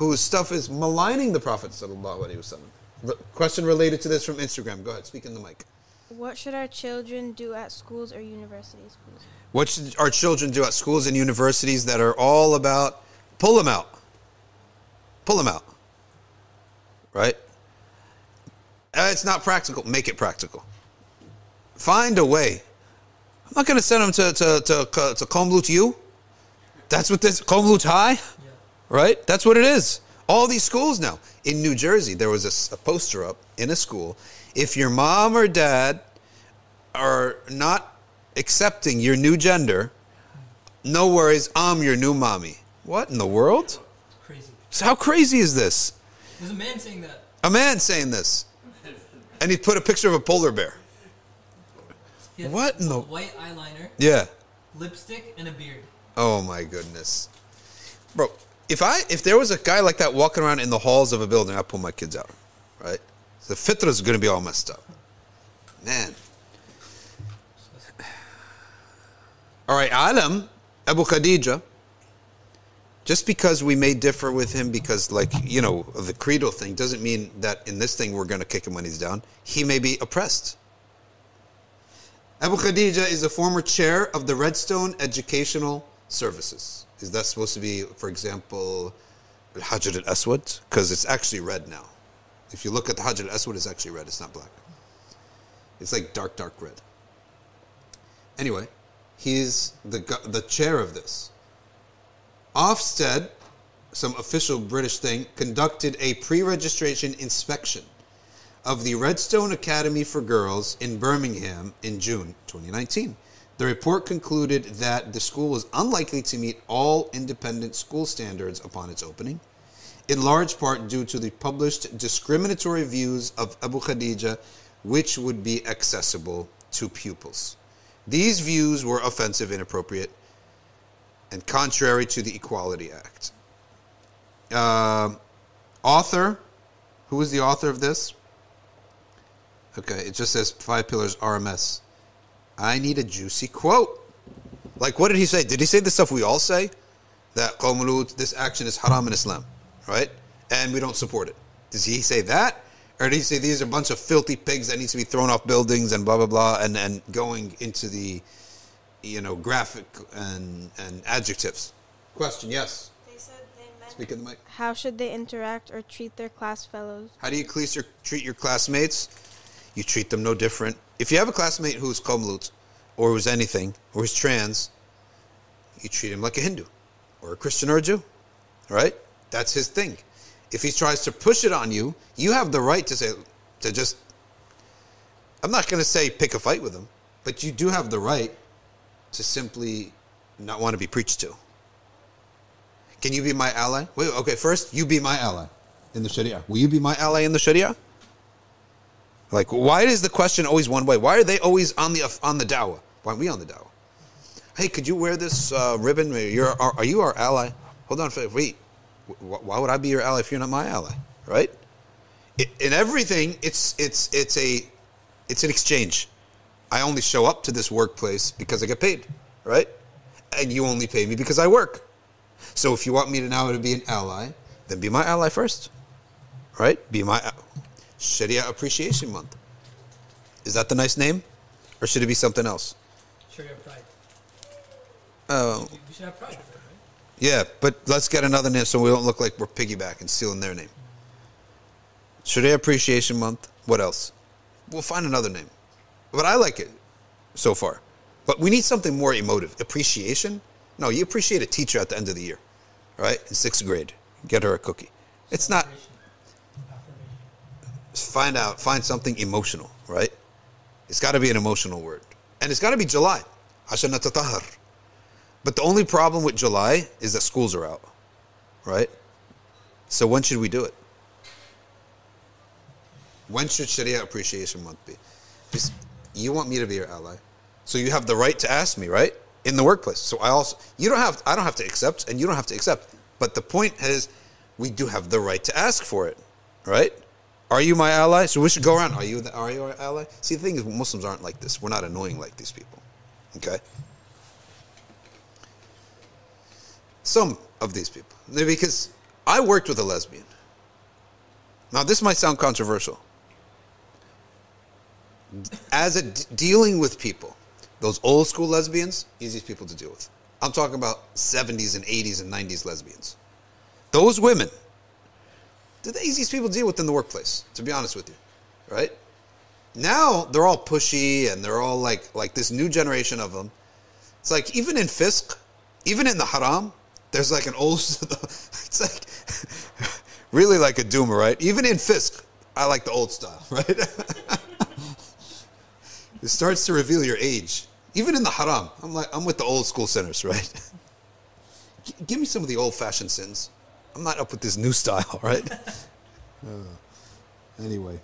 whose stuff is maligning the Prophet sallallahu alaihi wasallam. Question related to this from Instagram. Go ahead, speak in the mic. What should our children do at schools or universities, please? What should our children do at schools and universities that are all about pull them out? Pull them out. Right? Uh, it's not practical. Make it practical. Find a way. I'm not going to send them to, to, to, to Qawm Lut U. That's what this, Qawm Lut High? Right? That's what it is. All these schools now. In New Jersey, there was a, a poster up in a school. If your mom or dad are not accepting your new gender, no worries, I'm your new mommy. What in the world? Crazy. So how crazy is this? There's a man saying that. A man saying this. And he put a picture of a polar bear. What in the- white eyeliner, Yeah. lipstick, and a beard. Oh my goodness. Bro, if I if there was a guy like that walking around in the halls of a building, I'd pull my kids out. Right? The fitra is gonna be all messed up. Man. All right, Alam, Abu Khadija, just because we may differ with him because, like, you know, the credo thing, doesn't mean that in this thing we're going to kick him when he's down. He may be oppressed. Abu Khadija is a former chair of the Redstone Educational Services. Is that supposed to be, for example, Al Hajar al Aswad? Because it's actually red now. If you look at the Hajar al-Aswad, it's actually red. It's not black. It's like dark, dark red. Anyway, he's the the chair of this. Ofsted, some official British thing, conducted a pre-registration inspection of the Redstone Academy for Girls in Birmingham in June 2019. The report concluded that the school was unlikely to meet all independent school standards upon its opening, in large part due to the published discriminatory views of Abu Khadija, which would be accessible to pupils. These views were offensive, inappropriate, and contrary to the Equality Act. Uh, author, who was the author of this? Okay, it just says Five Pillars RMS. I need a juicy quote. Like, what did he say? Did he say the stuff we all say? That Qawm Lut, this action is haram in Islam, right? And we don't support it. Does he say that? Or did he say these are a bunch of filthy pigs that need to be thrown off buildings and blah, blah, blah, and, and going into the, you know, graphic and, and adjectives? Question, yes. They said they Speak in the mic. how should they interact or treat their class fellows? How do you treat your, treat your classmates? You treat them no different. If you have a classmate who's Qawm Lut, or who's anything, or who's trans, you treat him like a Hindu, or a Christian or a Jew, right? That's his thing. If he tries to push it on you, you have the right to say, to just, I'm not going to say pick a fight with him, but you do have the right to simply not want to be preached to. Can you be my ally? Wait, okay, first, you be my ally in the Sharia. Will you be my ally in the Sharia? Like, why is the question always one way? Why are they always on the on the dawah? Why aren't we on the dawah? Hey, could you wear this uh, ribbon? You're, are, are you our ally? Hold on, wait. Why would I be your ally if you're not my ally? Right? In everything, it's it's it's a it's an exchange. I only show up to this workplace because I get paid, right? And you only pay me because I work. So if you want me to now to be an ally, then be my ally first, right? Be my Sharia Appreciation Month. Is that the nice name, or should it be something else? Sharia pride. Oh, You you should have pride. Right? yeah, but let's get another name so we don't look like we're piggybacking, stealing their name. Sharia Appreciation Month. What else? We'll find another name. But I like it so far. But we need something more emotive. Appreciation? No, you appreciate a teacher at the end of the year, right? In sixth grade. Get her a cookie. It's not Affirmation. Affirmation. find out find something emotional right it's got to be an emotional word and it's got to be july عشان نتطهر but the only problem with july is that schools are out right so when should we do it when should sharia appreciation month be because you want me to be your ally so you have the right to ask me right in the workplace so i also you don't have i don't have to accept and you don't have to accept but the point is we do have the right to ask for it right Are you my ally? So we should go around. Are you the, are you our ally? See, the thing is, Muslims aren't like this. We're not annoying like these people. Okay. Some of these people, because I worked with a lesbian. Now, this might sound controversial. As a dealing with people, those old school lesbians, easiest people to deal with. I'm talking about 70s and 80s and 90s lesbians. Those women they're the easiest people to deal with in the workplace, to be honest with you. Right? Now they're all pushy and they're all like like this new generation of them. It's like even in fisq, even in the haram, there's like an old it's like really like a doomer, right? Even in fisq, I like the old style, right? it starts to reveal your age. Even in the haram, I'm like I'm with the old school sinners, right? G- Give me some of the old fashioned sins. I'm not up with this new style, right? uh, anyway.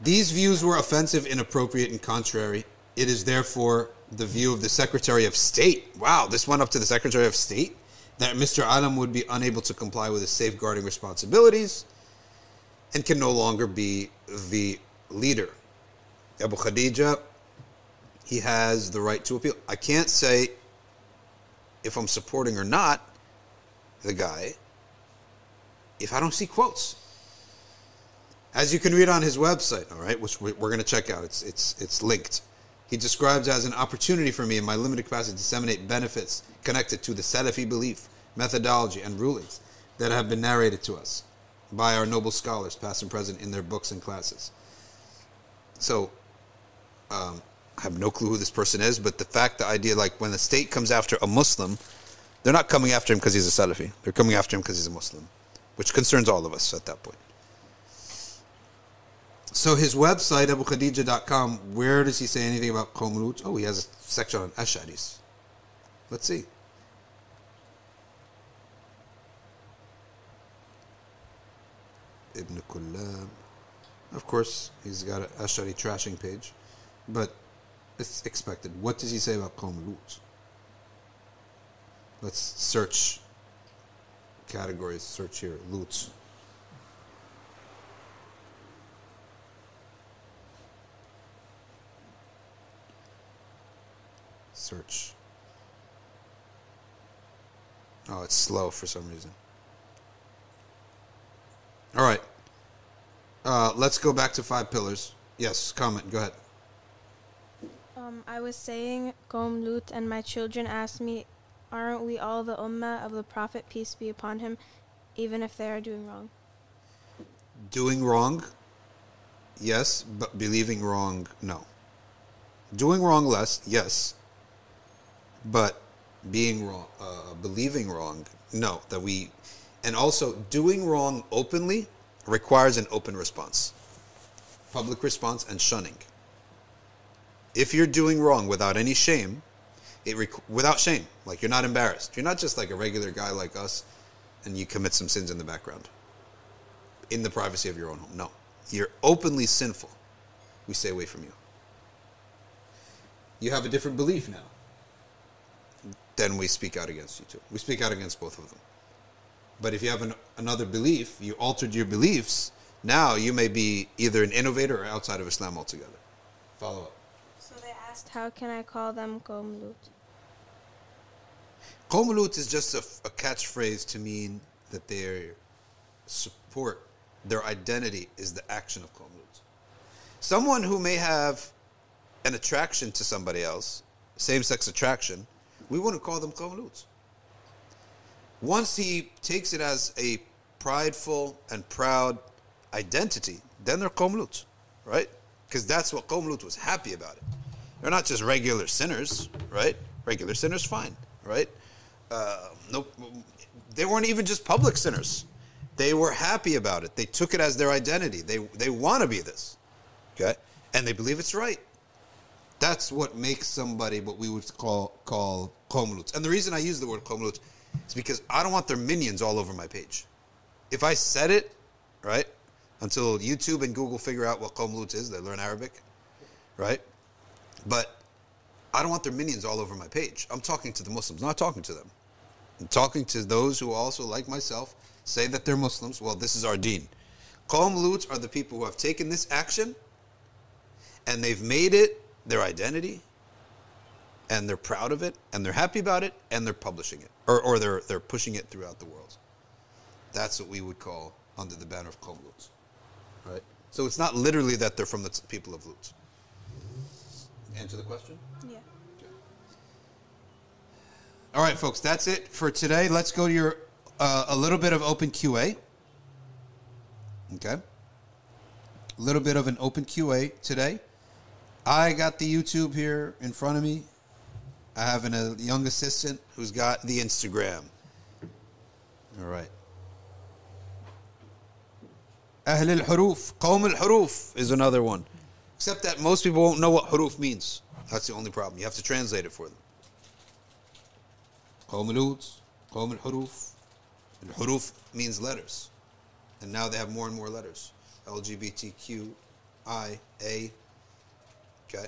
These views were offensive, inappropriate, and contrary. It is therefore the view of the Secretary of State. Wow, this went up to the Secretary of State that Mr. Alam would be unable to comply with his safeguarding responsibilities and can no longer be the leader. Abu Khadija, he has the right to appeal. I can't say if I'm supporting or not the guy if I don't see quotes. As you can read on his website, all right, which we- we're going to check out, it's it's it's linked. He describes as an opportunity for me in my limited capacity to disseminate benefits connected to the Salafi belief methodology, and rulings that have been narrated to us by our noble scholars, past and present, in their books and classes. So, um, I have no clue who this person is, but the fact, the idea, like when the state comes after a Muslim, they're not coming after him because he's a Salafi. They're coming after him because he's a Muslim, which concerns all of us at that point. So his website, abukhadija.com, where does he say anything about Qawm? Oh, he has a section on Ash'aris. Let's see. Ibn Kullab. Of course, he's got an Ash'ari trashing page, but it's expected. What does he say about Qawm Lut? Let's search categories. Search here. Lut. Search. Oh, it's slow for some reason. All right. Uh, let's go back to five pillars. Yes, comment. Go ahead. Um, I was saying, Lut and my children asked me, aren't we all the ummah of the Prophet, peace be upon him, even if they are doing wrong? Doing wrong, yes, but believing wrong, no. Doing wrong less, yes, but being wrong, uh, believing wrong, no. That we, and also doing wrong openly requires an open response, public response, and shunning. If you're doing wrong without any shame, it without shame, like you're not embarrassed. You're not just like a regular guy like us, and you commit some sins in the background, in the privacy of your own home. No, you're openly sinful. We stay away from you. You have a different belief now then we speak out against you too. We speak out against both of them. But if you have an, another belief, you altered your beliefs, now you may be either an innovator or outside of Islam altogether. Follow up. Asked, how can I call them? Qawm Lut is just a, a catchphrase to mean that their support, their identity is the action of Qawm. Someone who may have an attraction to somebody else, same sex attraction, we wouldn't call them Qawm. Once he takes it as a prideful and proud identity, then they're Qawm right? Because that's what Qawm was happy about it. They're not just regular sinners, right? Regular sinners, fine, right? Uh, no, they weren't even just public sinners. They were happy about it. They took it as their identity. They they want to be this, okay, and they believe it's right. That's what makes somebody what we would call call And the reason I use the word Qawm is because I don't want their minions all over my page. If I said it, right, until YouTube and Google figure out what Qawm is, they learn Arabic, right? But I don't want their minions all over my page. I'm talking to the Muslims, not talking to them. I'm talking to those who also, like myself, say that they're Muslims. Well, this is our deen. Qawm Lut are the people who have taken this action and they've made it their identity and they're proud of it and they're happy about it and they're publishing it or, or they're, they're pushing it throughout the world. That's what we would call under the banner of Qawm Lut. Right? So it's not literally that they're from the people of Lut Answer the question? Yeah. All right, folks, that's it for today. Let's go to your uh, a little bit of open QA. Okay, a little bit of an open QA today. I got the YouTube here in front of me. I have an, a young assistant who's got the Instagram. All right. أهل الحروف قوم الحروف is another one. Except that most people won't know what huruf means. That's the only problem. You have to translate it for them. قوم الود قوم الحروف الحروف means letters and now they have more and more letters LGBTQ I A okay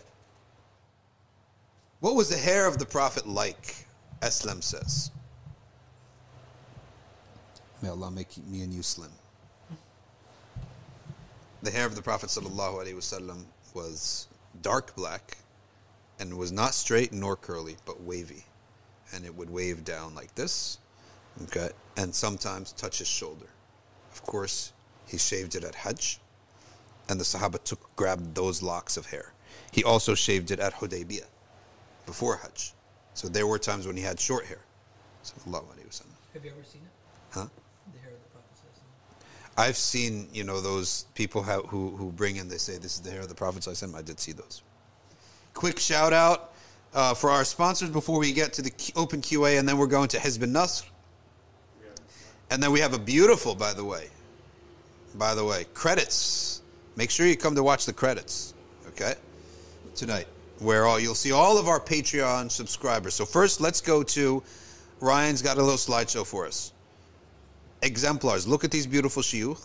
what was the hair of the prophet like Aslam says may Allah make me and you slim the hair of the prophet sallallahu alaihi wasallam was dark black and was not straight nor curly but wavy and it would wave down like this, okay, and sometimes touch his shoulder. Of course, he shaved it at Hajj, and the Sahaba took grabbed those locks of hair. He also shaved it at Hudaybiyah, before Hajj. So there were times when he had short hair. Sallallahu alaihi wasallam. Have you ever seen it? Huh? The hair of the Prophet. sallallahu I've seen, you know, those people ha- who who bring in. They say this is the hair of the Prophet. sallallahu alaihi wasallam. I did see those. Quick shout out uh, for our sponsors before we get to the open QA, and then we're going to Hizb Nasr, and then we have a beautiful, by the way, by the way, credits. Make sure you come to watch the credits, okay? Tonight, where all you'll see all of our Patreon subscribers. So first, let's go to Ryan's got a little slideshow for us exemplars. Look at these beautiful shiyukh.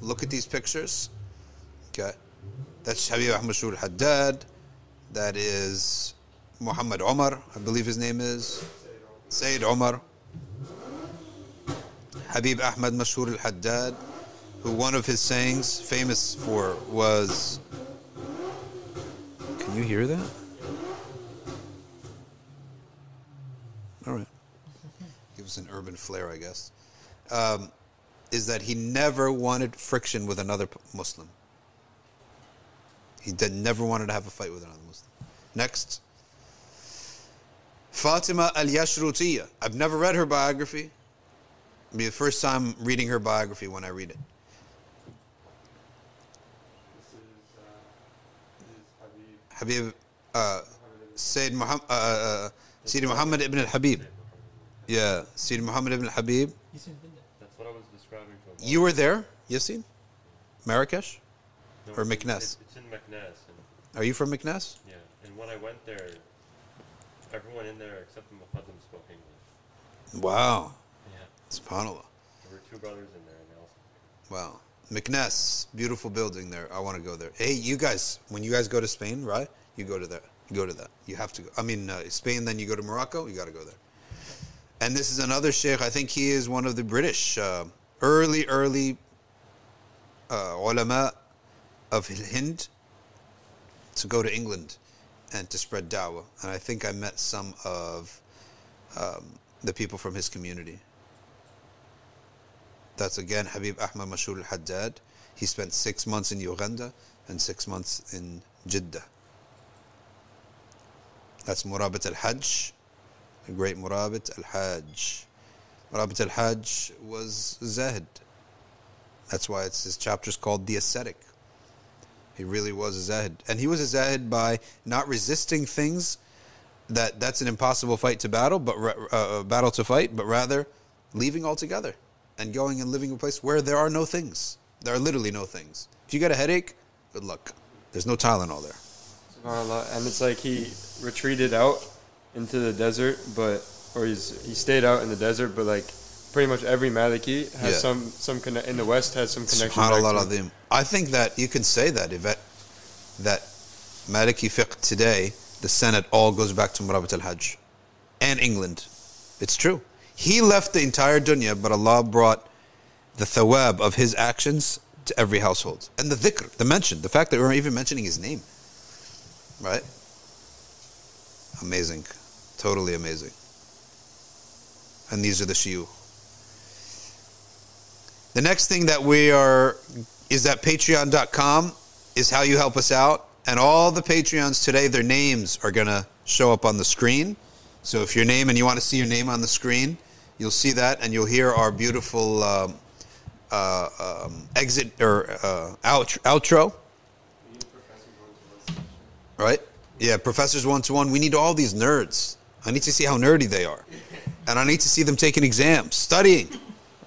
Look at these pictures. Okay. That's Habib Ahmad Haddad. That is Muhammad Omar, I believe his name is. Sayyid Omar. Habib Ahmad Mashhur al Haddad, who one of his sayings, famous for, was. Can you hear that? All right. Gives an urban flair, I guess um, is that he never wanted friction with another Muslim. He did, never wanted to have a fight with another Muslim. Next. Fatima al Yashrutiyya. I've never read her biography. It'll be the first time reading her biography when I read it. Uh, Habib. Uh, Sayyid Muhammad, uh, uh, Sayyid Muhammad ibn al Habib. Yeah, Sayyid Muhammad ibn al Habib. He's been there. That's what I was describing to him. You were there, Yassin? Marrakesh? No, or Meknes? It's, it's in Meknes. And, Are you from Meknes? yeah, and when I went there, everyone in there except the Muqaddam spoke English. Wow. Yeah. SubhanAllah. There were two brothers in there, and they also. Wow. Meknes, beautiful building there. I want to go there. Hey, you guys, when you guys go to Spain, right? You go to that. You go to that. You have to go. I mean, uh, Spain, then you go to Morocco. You got to go there. And this is another sheikh. I think he is one of the British uh, early, early uh, ulama of Hind to go to England and to spread da'wah. And I think I met some of um, the people from his community. That's again Habib Ahmad Mashhur al Haddad. He spent six months in Uganda and six months in Jeddah. That's Murabit al Hajj, the great Murabit al Hajj. Murabit al Hajj was Zahid. That's why it's his chapter's called The Ascetic. He really was a Zahid. And he was a Zahid by not resisting things that that's an impossible fight to battle, but uh, battle to fight, but rather leaving altogether and going and living in a place where there are no things. There are literally no things. If you got a headache, good luck. There's no Tylenol there. And it's like he retreated out into the desert, but or he's he stayed out in the desert, but like pretty much every Maliki has Yeah. some some conne- in the West has some connection. back Subhanallah to- al-Azim. I think that you can say that if that, that Maliki fiqh today, the sanad all goes back to Murabit al-Hajj and England. It's true. He left the entire dunya, but Allah brought the thawab of his actions to every household. And the dhikr, the mention, the fact that we're even mentioning his name. Right? Amazing. Totally amazing. And these are the shiyu. The next thing that we are is that patreon.com is how you help us out. And all the Patreons today, their names are going to show up on the screen. So if your name and you want to see your name on the screen, you'll see that and you'll hear our beautiful um, uh, um, exit or uh, out, outro. Right? Yeah, professors one to one. We need all these nerds. I need to see how nerdy they are. And I need to see them taking exams, studying.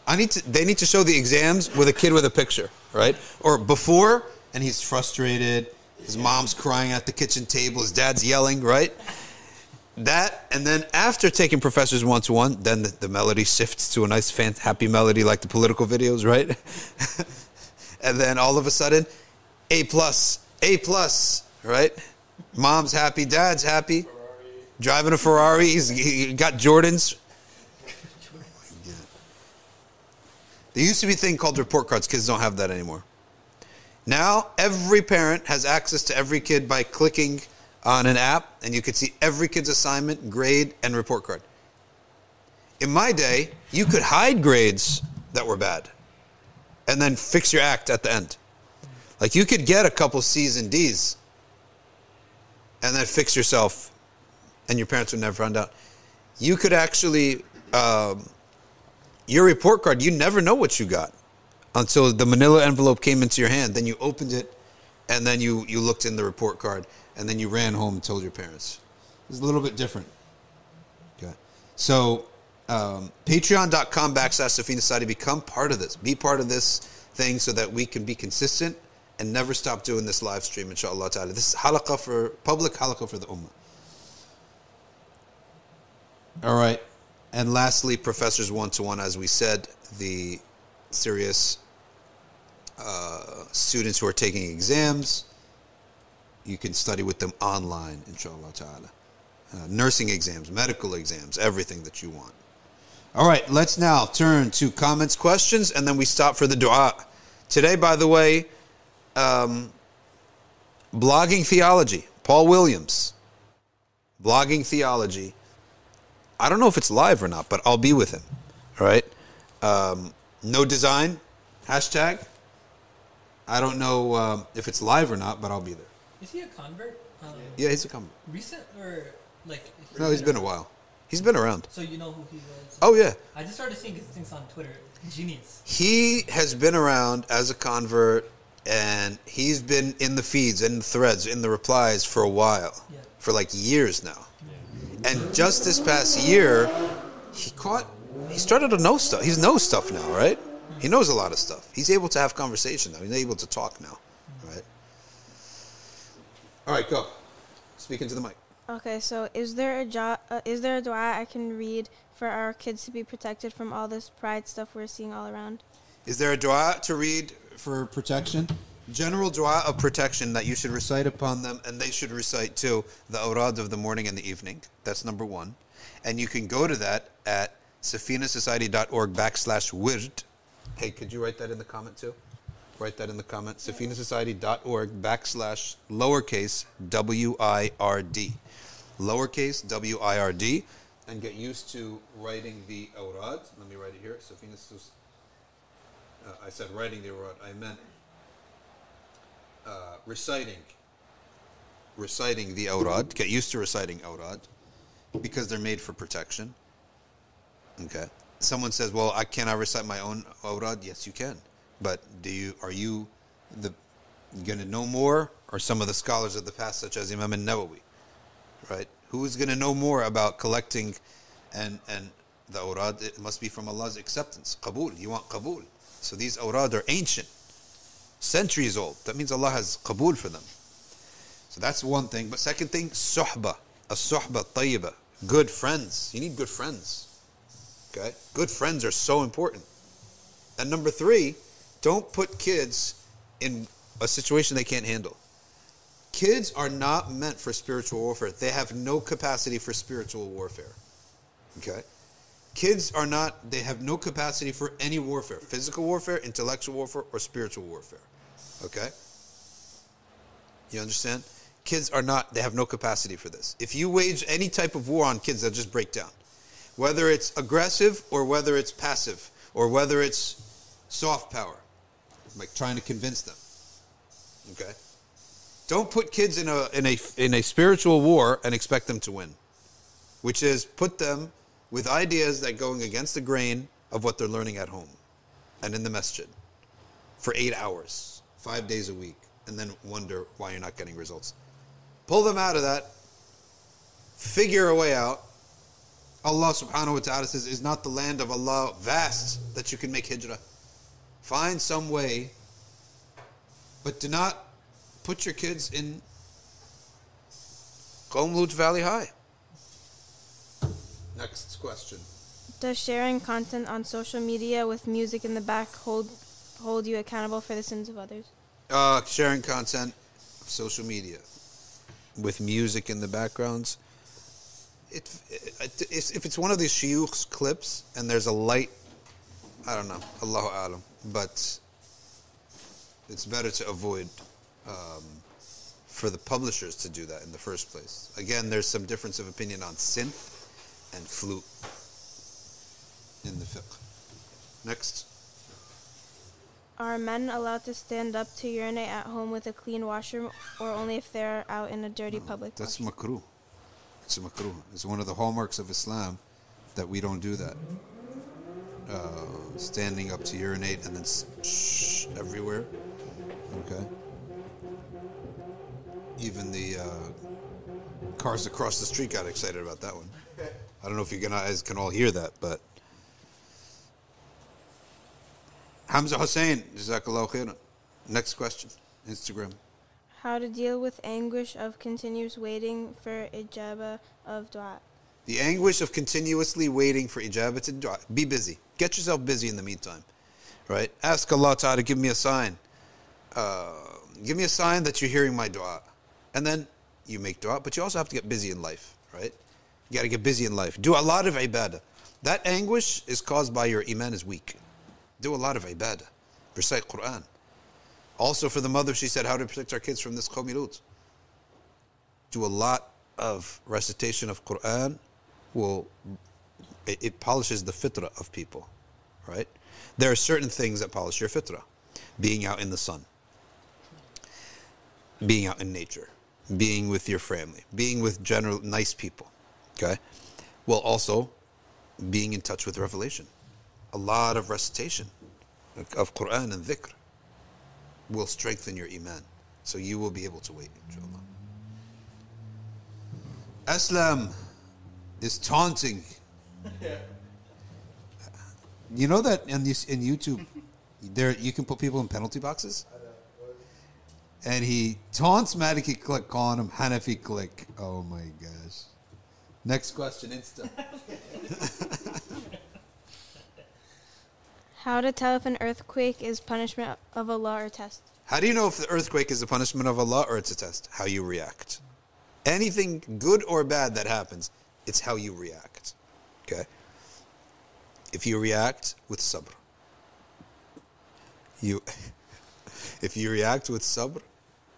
I need to they need to show the exams with a kid with a picture, right? Or before and he's frustrated, his mom's crying at the kitchen table, his dad's yelling, right? That and then after taking professors one to one, then the, the melody shifts to a nice fan, happy melody like the political videos, right? and then all of a sudden, A plus, A plus, right? Mom's happy, dad's happy. Driving a Ferrari, he's he got Jordans. There used to be a thing called report cards. Kids don't have that anymore. Now every parent has access to every kid by clicking on an app, and you could see every kid's assignment, grade, and report card. In my day, you could hide grades that were bad, and then fix your act at the end. Like you could get a couple C's and D's, and then fix yourself, and your parents would never find out. You could actually um, your report card, you never know what you got until the manila envelope came into your hand. Then you opened it, and then you, you looked in the report card, and then you ran home and told your parents. It's a little bit different. Okay. So, um, patreon.com backslash Safina Society, become part of this. Be part of this thing so that we can be consistent and never stop doing this live stream, inshallah ta'ala. This is halaqah for public, halaqah for the ummah. All right. And lastly, professors one to one, as we said, the serious uh, students who are taking exams, you can study with them online, inshallah ta'ala. Uh, nursing exams, medical exams, everything that you want. All right, let's now turn to comments, questions, and then we stop for the dua. Today, by the way, um, blogging theology, Paul Williams, blogging theology. I don't know if it's live or not, but I'll be with him. All right. Um, no design hashtag. I don't know um, if it's live or not, but I'll be there. Is he a convert? Um, Yeah, he's a convert. Recent or like? No, he's been a while. He's been around. So you know who he was? Oh yeah, I just started seeing his things on Twitter. Genius. he has been around as a convert, and he's been in the feeds, in the threads, in the replies for a while, Yeah. for like years now. And just this past year, he caught. He started to know stuff. He knows stuff now, right? He knows a lot of stuff. He's able to have conversation now. He's able to talk now, right? All right, go. Speak into the mic. Okay, so is there a jo- uh, is there a dua I can read for our kids to be protected from all this pride stuff we're seeing all around? Is there a dua to read for protection? General dua of protection that you should recite upon them, and they should recite too, the awrad of the morning and the evening. That's number one. And you can go to that at safinasociety.org backslash wird. Hey, could you write that in the comment too? Write that in the comment. safinasociety.org backslash lowercase W I R D. Lowercase W I R D. And get used to writing the awrad. Let me write it here. Safina Soc- uh, I said writing the awrad. I meant uh, reciting. Reciting the awrad. Get used to reciting awrad because they're made for protection. Okay. Someone says, "Well, I cannot recite my own awrad." Yes, you can. But do you? Are you the going to know more, or some of the scholars of the past, such as Imam An-Nawawi? Right? Who is going to know more about collecting and and the awrad? It must be from Allah's acceptance. Qabul. You want qabul. So these awrad are ancient, centuries old. That means Allah has qabul for them. So that's one thing. But second thing, suhba. A suhba tayyiba. Good friends. You need good friends. Okay? Good friends are so important. And number three, don't put kids in a situation they can't handle. Kids are not meant for spiritual warfare. They have no capacity for spiritual warfare. Okay? Kids are not, they have no capacity for any warfare physical warfare, intellectual warfare, or spiritual warfare. Okay? You understand? Kids are not, they have no capacity for this. If you wage any type of war on kids, they'll just break down. Whether it's aggressive or whether it's passive or whether it's soft power, like trying to convince them. Okay? Don't put kids in a, in a, in a spiritual war and expect them to win, which is put them with ideas that going against the grain of what they're learning at home and in the masjid for eight hours, five days a week, and then wonder why you're not getting results. Pull them out of that, figure a way out. Allah subhanahu wa ta'ala says, Is not the land of Allah vast that you can make hijrah? Find some way, but do not put your kids in Qawm Lut Valley High. Next question. Does sharing content on social media with music in the back hold hold you accountable for the sins of others? Uh, sharing content, social media, with music in the backgrounds. It, it, if it's one of these shiukh's clips and there's a light, I don't know, Allahu alam, but it's better to avoid um, for the publishers to do that in the first place. Again, there's some difference of opinion on synth and flute in the fiqh. Next. Are men allowed to stand up to urinate at home with a clean washroom, or only if they're out in a dirty public That's washroom? makruh. It's makruh. It's one of the hallmarks of Islam that we don't do that. uh, standing up to urinate and then s- shh everywhere. Okay. Even the uh, cars across the street got excited about that one. I don't know if you guys can all hear that, but Hamza Hussein, Jazakallah khairan. Next question, Instagram. How to deal with anguish of continuous waiting for ijaba of dua. The anguish of continuously waiting for ijabat to dua. Be busy. Get yourself busy in the meantime. Right? Ask Allah Ta'ala to give me a sign. Uh, give me a sign that you're hearing my dua. And then you make dua, but you also have to get busy in life. Right? You got to get busy in life. Do a lot of ibadah. That anguish is caused by your iman is weak. Do a lot of ibadah. Recite Quran. Also for the mother, she said how to protect our kids from this qawmi Do a lot of recitation of Quran will it, it polishes the fitrah of people, right? There are certain things that polish your fitrah. Being out in the sun, being out in nature, being with your family, being with general nice people, okay? Well, also being in touch with revelation. A lot of recitation of Quran and dhikr will strengthen your iman. So you will be able to wait, inshallah. Aslam is taunting. You know that in this in YouTube, there you can put people in penalty boxes. And he taunts Maliki Click, calling him Hanafi Click. Oh my gosh. Next question, Insta. How to tell if an earthquake is punishment of Allah or test. How do you know if the earthquake is a punishment of Allah or it's a test? How you react. Anything good or bad that happens, it's how you react. Okay? If you react with sabr, you if you react with sabr,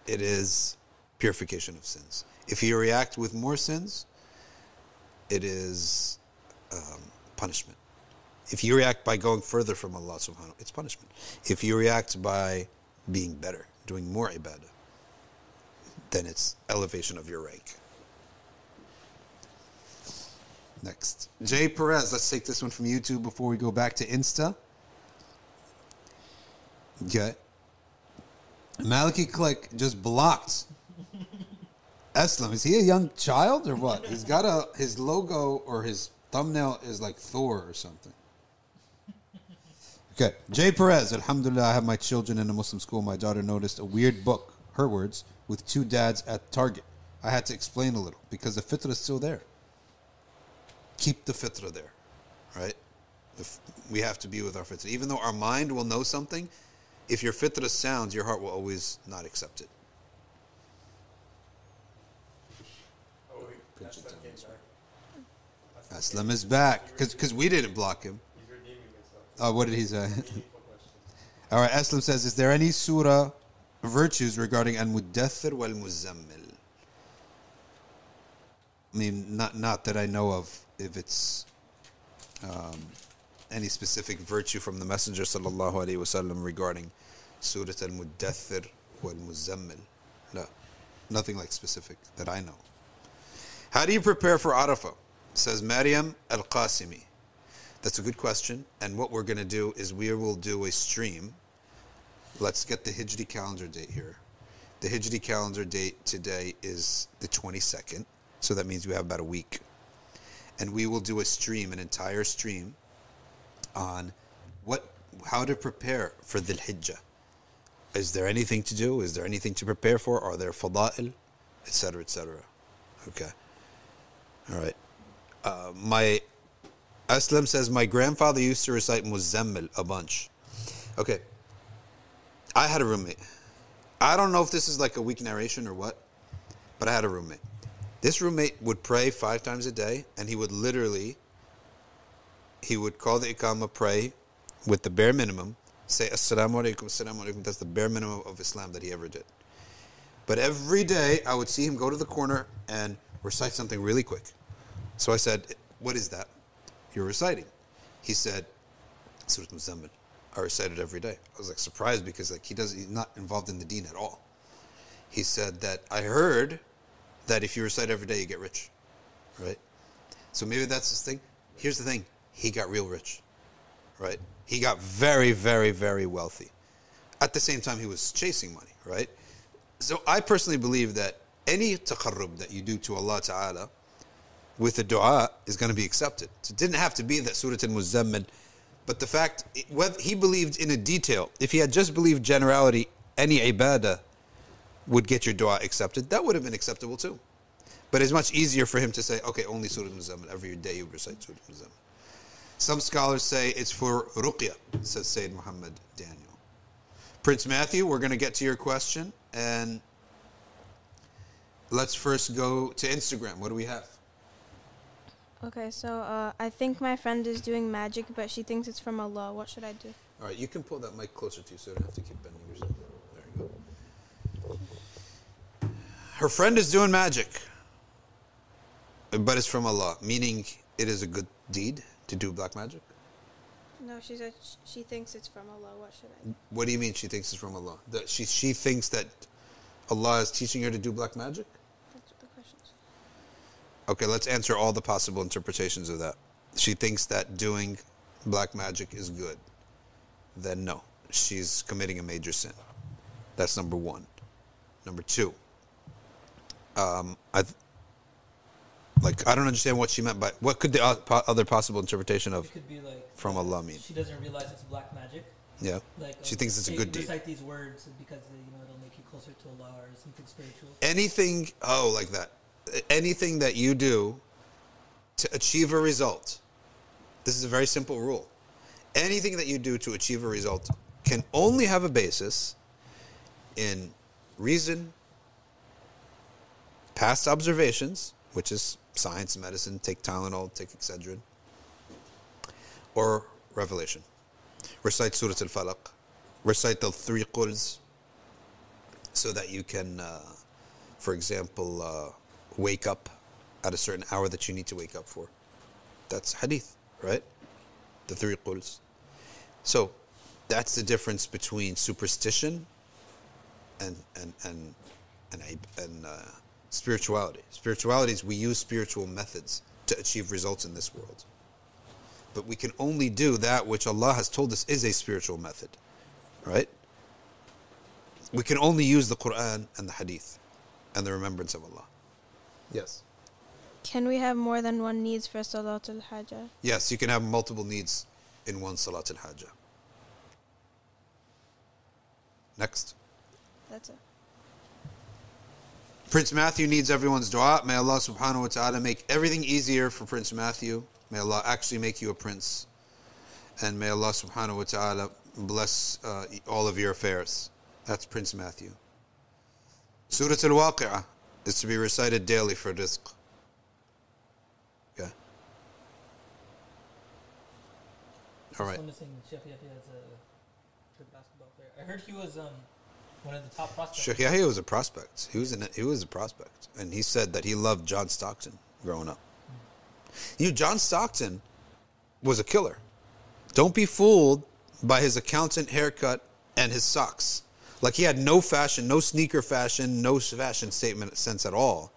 it is purification of sins. If you react with more sins, it is um, punishment. If you react by going further from Allah subhanahu, it's punishment. If you react by being better, doing more ibadah, then it's elevation of your rank. Next. Jay Perez, let's take this one from YouTube before we go back to Insta. Okay. Maliki Click just blocked Eslam. Is he a young child or what? He's got a his logo or his thumbnail is like Thor or something. Okay. Jay Perez, Alhamdulillah, I have my children in a Muslim school. My daughter noticed a weird book, her words, with two dads at Target. I had to explain a little because the fitrah is still there. Keep the fitrah there, right? The f- we have to be with our fitrah. Even though our mind will know something, if your fitrah sounds, your heart will always not accept it. Oh, wait, Pinch it that's down not this getting Aslam is back because we didn't block him. Oh, what did he say? All right, Aslam says, is there any surah virtues regarding al-muddathir wal-muzammil? I mean, not not that I know of. If it's um, any specific virtue from the Messenger sallallahu alaihi wasallam regarding surah al-muddathir wal-muzammil, no, nothing like specific that I know. How do you prepare for Arafah? Says Maryam al-Qasimi. That's a good question. And what we're going to do is we will do a stream. Let's get the Hijri calendar date here. The Hijri calendar date today is the 22nd. So that means we have about a week. And we will do a stream, an entire stream, on what, how to prepare for the Hijjah. Is there anything to do? Is there anything to prepare for? Are there fada'il? Etc., etc. Okay. All right. Uh, my Aslam says, My grandfather used to recite Muzammil a bunch. Okay. I had a roommate. I don't know if this is like a weak narration or what, but I had a roommate. This roommate would pray five times a day, and he would literally, he would call the Iqamah, pray with the bare minimum, say Assalamu alaikum, Assalamu alaikum. That's the bare minimum of Islam that he ever did. But every day, I would see him go to the corner and recite something really quick. So I said, What is that? You're reciting. He said, Surah Muzammil. I recite it every day. I was like surprised because like he does he's not involved in the deen at all. He said that I heard that if you recite every day you get rich. Right? So maybe that's his thing. Here's the thing. He got real rich. right? He got very, very, very wealthy. At the same time, he was chasing money, right? So I personally believe that any taqarrub that you do to Allah Ta'ala with a dua is going to be accepted. So it didn't have to be that Surah Al-Muzammil, but the fact, whether he believed in a detail, if he had just believed generality, any ibadah would get your dua accepted, that would have been acceptable too. But it's much easier for him to say, okay, only Surah Al-Muzammil, every day you recite Surah Al-Muzammil. Some scholars say it's for ruqya, says Sayyid Muhammad Daniel. Prince Matthew, we're going to get to your question, and let's first go to Instagram. What do we have? Okay, so uh, I think my friend is doing magic, but she thinks it's from Allah. What should I do? All right, you can pull that mic closer to you so you don't have to keep bending yourself. There you go. Her friend is doing magic, but it's from Allah, meaning it is a good deed to do black magic. No, she said she thinks it's from Allah. What should I do? What do you mean she thinks it's from Allah? That she she thinks that Allah is teaching her to do black magic? That's what the question is. Okay, let's answer all the possible interpretations of that. She thinks that doing black magic is good. Then no, she's committing a major sin. That's number one. Number two, um, I th- like I don't understand what she meant by what could the po- other possible interpretation of could be like from Allah mean? She doesn't realize it's black magic. Yeah, Like she uh, thinks it's a good deed. Recite these words because uh, you know it'll make you closer to Allah or something spiritual. anything oh like that anything that you do to achieve a result this is a very simple rule. Anything that you do to achieve a result can only have a basis in reason past observations which is science medicine take tylenol take excedrin or revelation. Recite surah al-falaq. Recite the three quls so that you can, uh, for example, uh, wake up at a certain hour that you need to wake up for. That's hadith, right? The three quls. So that's the difference between superstition and and and and, and uh, spirituality. Spirituality is we use spiritual methods to achieve results in this world. But we can only do that which Allah has told us is a spiritual method, right? we can only use the Quran and the Hadith and the remembrance of Allah. Yes. Can we have more than one needs for Salat al Hajjah? Yes, you can have multiple needs in one Salat al Hajjah. Next. That's it. Prince Matthew needs everyone's dua. May Allah subhanahu wa ta'ala make everything easier for Prince Matthew. May Allah actually make you a prince. And may Allah subhanahu wa ta'ala bless uh, all of your affairs. That's Prince Matthew. Surah Al Waqi'ah is to be recited daily for rizq. Okay. All right. Just want to sing Sheikh Yahya is a good basketball player. I heard he was um one of the top prospects. Sheikh Yahya was a prospect. He was an, he was a prospect, and he said that he loved John Stockton growing up. You, know, John Stockton was a killer. Don't be fooled by his accountant haircut and his socks. Like he had no fashion, no sneaker fashion, no fashion statement sense at all.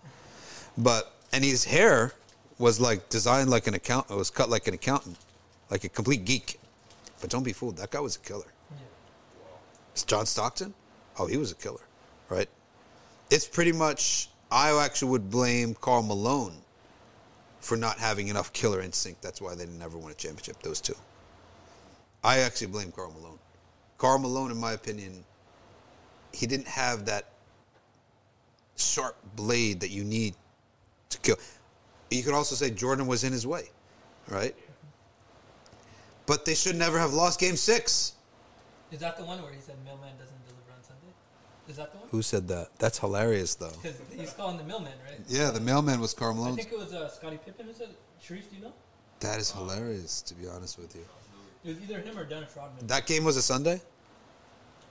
But and his hair was like designed like an account. It was cut like an accountant, like a complete geek. But don't be fooled. That guy was a killer. Yeah. It's John Stockton? Oh, he was a killer, right? It's pretty much, I actually would blame Karl Malone for not having enough killer instinct. That's why they never won a championship, those two. I actually blame Karl Malone. Karl Malone, in my opinion, he didn't have that sharp blade that you need to kill. You could also say Jordan was in his way, right? But they should never have lost game six. Is that the one where he said mailman doesn't deliver on Sunday? Is that the one? Who said that? That's hilarious, though. Because he's calling the mailman, right? Yeah, the mailman was Karl I think it was uh, Scottie Pippen who said. Sharif, do you know? That is hilarious, to be honest with you. It was either him or Dennis Rodman. That game was a Sunday?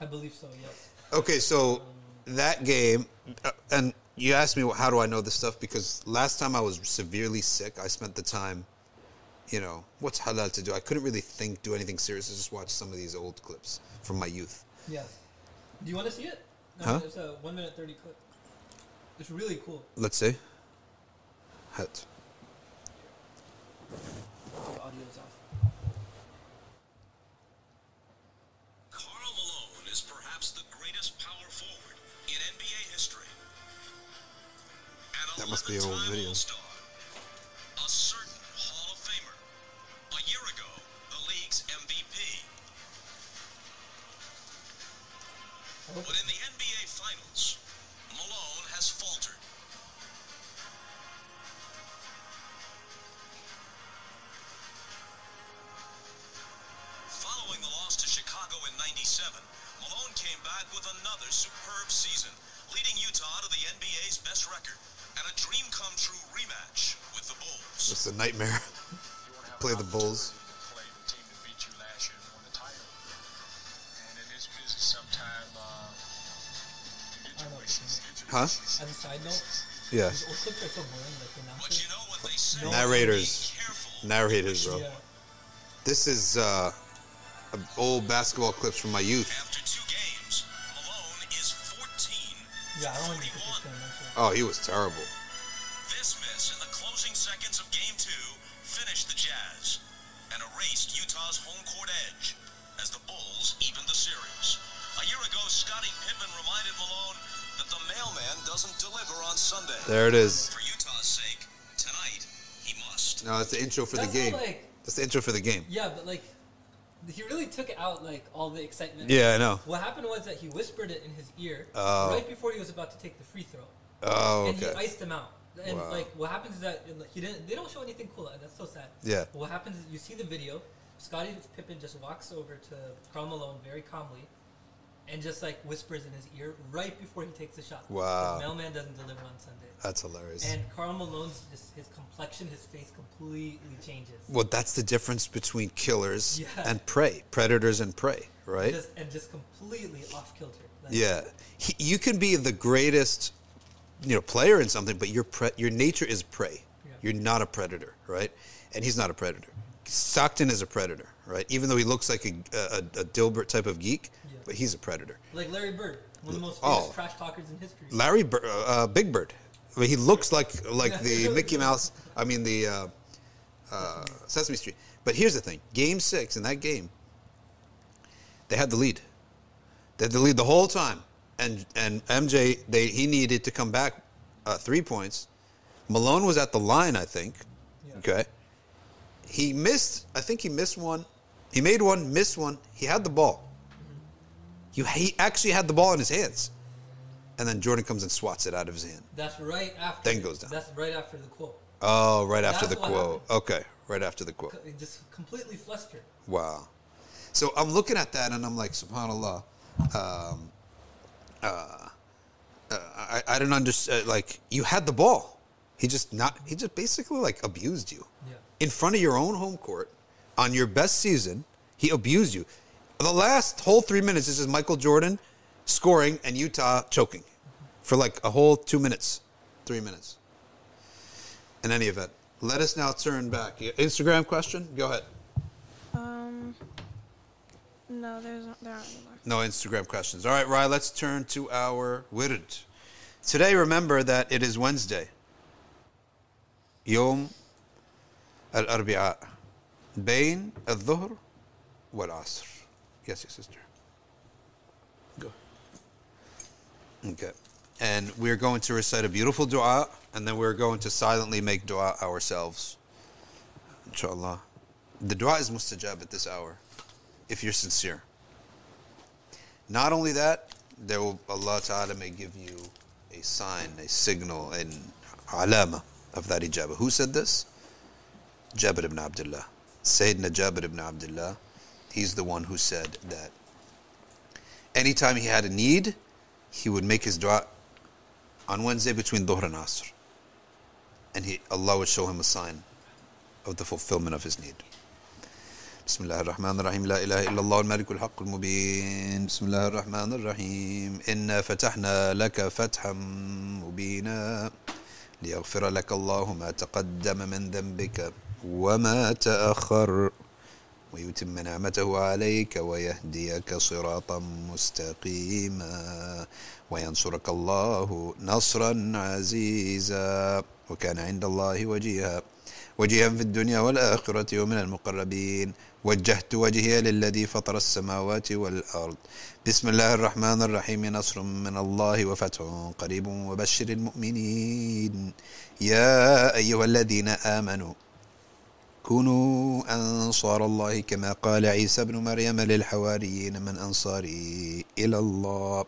I believe so. Yes. Okay, so that game, uh, and you asked me how do I know this stuff because last time I was severely sick, I spent the time, you know, what's halal to do? I couldn't really think, do anything serious. I just watch some of these old clips from my youth. Yeah. Do you want to see it? No, Huh? It's a one minute thirty clip. It's really cool. Let's see. Hat. The audio's off. Be an old video. All-Star, a certain I your know. wishes. Huh? As a side note, Yeah. the you know. Narrators. Narrators, bro. Yeah. This is uh, old basketball clips from my youth. Games, Malone is 14. Yeah, I don't want to 41. get this mention. Oh, he was terrible. There it is. For Utah's sake, tonight he must. No, that's the intro for the That's not game. like That's the intro for the game. yeah, but like he really took out like all the excitement. Yeah, I know. What happened was that he whispered it in his ear Oh. right before he was about to take the free throw, Oh, and he iced him out. And Wow. like what happens is that he didn't. They don't show anything cool. Uh, that's so sad. Yeah. But what happens is you see the video. Scottie Pippen just walks over to Karl Malone very calmly, and just like whispers in his ear right before he takes the shot. Wow. His mailman doesn't deliver on Sunday. That's hilarious. And Karl Malone's just his complexion, his face completely changes. well, that's the difference between killers Yeah. and prey, predators and prey, right? Just, and just completely off kilter. Like, Yeah, he, you can be the greatest, you know, player in something, but your pre- your nature is prey. Yeah. You're not a predator, right? And he's not a predator. Stockton is a predator, right? Even though he looks like a, a, a Dilbert type of geek. But he's a predator. Like Larry Bird, one of the most Oh. famous trash talkers in history. Larry Bird, uh, Big Bird. I mean, he looks like like the Mickey Mouse. I mean the uh, uh, Sesame Street. But here's the thing: Game six in that game, they had the lead. They had the lead the whole time, and and MJ they he needed to come back uh, three points. Malone was at the line, I think. Yeah. Okay. He missed. I think he missed one. He made one, missed one. He had the ball. You, he actually had the ball in his hands, and then Jordan comes and swats it out of his hand. That's right after. Then goes down. That's right after the quote. Oh, right after the That's what quote. Okay, right after the quote. Just completely flustered. Wow. So I'm looking at that and I'm like, Subhanallah. Um, uh, uh, I, I don't understand. Like, you had the ball. He just not. He just basically like abused you Yeah. in front of your own home court on your best season. He abused you the last whole three minutes this is Michael Jordan scoring and Utah choking for like a whole two minutes, three minutes. In any event, let us now turn back. Instagram question? Go ahead. Um, no, there's no, there aren't any more. No Instagram questions. All right, Rye, let's turn to our Wird. Today, remember that it is Wednesday. Yom al-Arbi'a. Bain al-Dhuhr wal-Asr. Yes, your sister. Go. Okay. And we're going to recite a beautiful dua, and then we're going to silently make dua ourselves. Inshallah. The dua is mustajab at this hour, if you're sincere. Not only that, there will Allah Ta'ala may give you a sign, a signal, an alama of that ijabah. Who said this? Jabir ibn Abdullah. Sayyidina Jabir ibn Abdullah, he's the one who said that anytime he had a need, he would make his dua on Wednesday between Dhuhr and Asr. And he, Allah would show him a sign of the fulfillment of his need. بسم الله الرحمن الرحيم لا إله إلا الله الملك الحق المبين بسم الله الرحمن الرحيم إنا فتحنا لك فتحا مبينا ليغفر لك الله ما تقدم من ذنبك وما تأخر ويتم نعمته عليك ويهديك صراطا مستقيما وينصرك الله نصرا عزيزا. وكان عند الله وجيها وجيها في الدنيا والآخرة ومن المقربين. وجهت وجهي للذي فطر السماوات والأرض. بسم الله الرحمن الرحيم. نصر من الله وفتح قريب وبشر المؤمنين. يا أيها الذين آمنوا كونوا أنصار الله كما قال عيسى ابن مريم للحواريين من أنصاري إلى الله.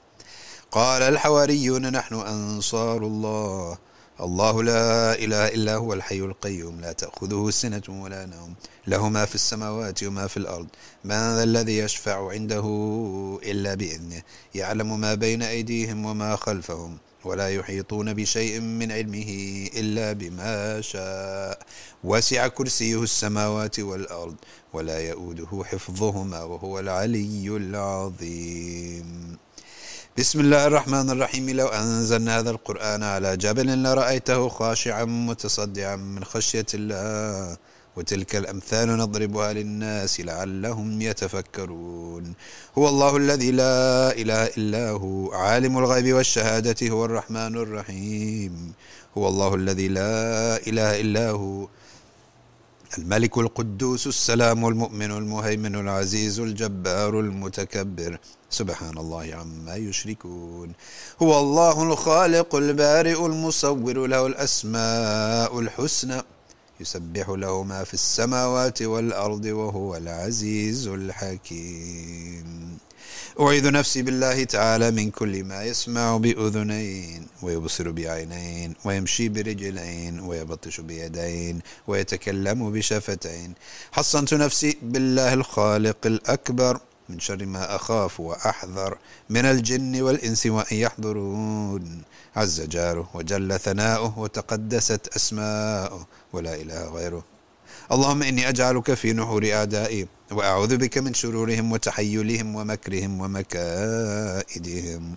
قال الحواريون نحن أنصار الله. الله لا إله إلا هو الحي القيوم. لا تأخذه سنة ولا نوم. له ما في السماوات وما في الأرض. من ذا الذي يشفع عنده إلا بإذنه. يعلم ما بين أيديهم وما خلفهم. ولا يحيطون بشيء من علمه إلا بما شاء. وسع كرسيه السماوات والأرض ولا يؤوده حفظهما وهو العلي العظيم. بسم الله الرحمن الرحيم. لو أنزلنا هذا القرآن على جبل لرأيته خاشعا متصدعا من خشية الله. وتلك الأمثال نضربها للناس لعلهم يتفكرون. هو الله الذي لا إله إلا هو عالم الغيب والشهادة هو الرحمن الرحيم. هو الله الذي لا إله إلا هو الملك القدوس السلام المؤمن المهيمن العزيز الجبار المتكبر. سبحان الله عما يشركون. هو الله الخالق البارئ المصور له الأسماء الحسنى. يسبح له ما في السماوات والأرض وهو العزيز الحكيم. أعيذ نفسي بالله تعالى من كل ما يسمع بأذنين ويبصر بعينين ويمشي برجلين ويبطش بيدين ويتكلم بشفتين. حصنت نفسي بالله الخالق الأكبر. من شر ما أخاف وأحذر من الجن والإنس وأن يحضرون. عز جاره وجل ثناؤه وتقدست أسماؤه. ولا إله غيره. اللهم إني أجعلك في نحور أعدائي وأعوذ بك من شرورهم وتحيلهم ومكرهم ومكائدهم.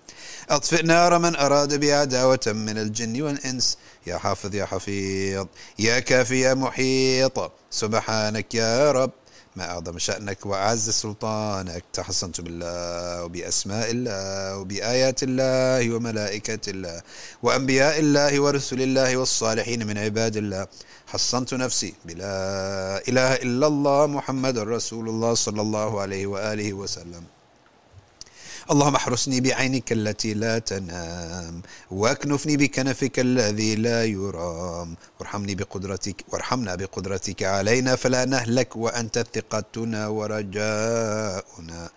أطفئ نار من أراد بي عداوة من الجن والإنس. يا حافظ يا حفيظ. يا كافي يا محيط. سبحانك يا رب. ما أعظم شأنك وأعز سلطانك. تحصنت بالله وبأسماء الله وبآيات الله وملائكة الله وأنبياء الله ورسل الله والصالحين من عباد الله. حصنت نفسي بلا إله إلا الله محمد رسول الله صلى الله عليه وآله وسلم. اللهم احرسني بعينك التي لا تنام واكنفني بكنفك الذي لا يرام. وارحمني بقدرتك وارحمنا بقدرتك علينا فلا نهلك وأنت ثقتنا ورجاؤنا.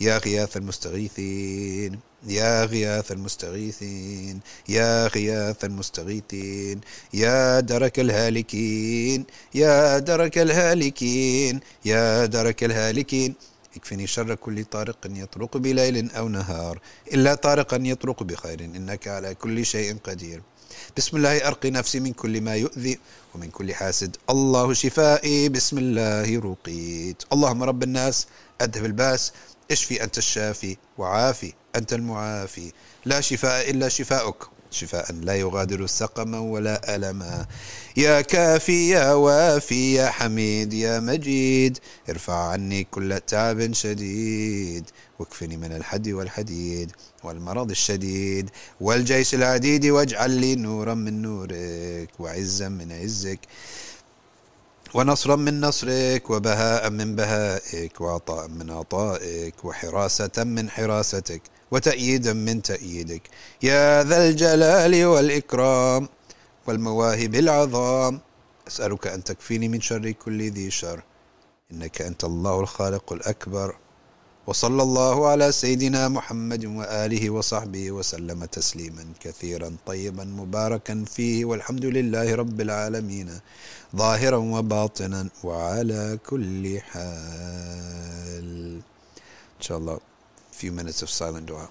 يا غياث المستغيثين يا غياث المستغيثين يا غياث المستغيثين يا درك الهالكين يا درك الهالكين يا درك الهالكين. يكفني شر كل طارق يطرق بليل أو نهار إلا طارقا يطرق بخير إنك على كل شيء قدير. بسم الله أرقي نفسي من كل ما يؤذي ومن كل حاسد. الله شفائي بسم الله رقيت اللهم رب الناس أذهب الباس اشفي أنت الشافي وعافي أنت المعافي. لا شفاء إلا شفاؤك. شفاء لا يغادر سقما ولا ألما يا كافي يا وافي يا حميد يا مجيد ارفع عني كل تعب شديد واكفني من الحد والحديد والمرض الشديد. والجيش العديد واجعل لي نورا من نورك وعزا من عزك ونصرا من نصرك وبهاء من بهائك وعطاء من عطائك وحراسة من حراستك. وتأييدا من تأييدك. يا ذا الجلال والإكرام والمواهب العظام. أسألك أن تكفيني من شر كل ذي شر. إنك أنت الله الخالق الأكبر. وصلى الله على سيدنا محمد وآله وصحبه وسلم تسليما كثيرا طيبا مباركا فيه والحمد لله رب العالمين. ظاهرا وباطنا وعلى كل حال. إن شاء الله. Few minutes of silent dua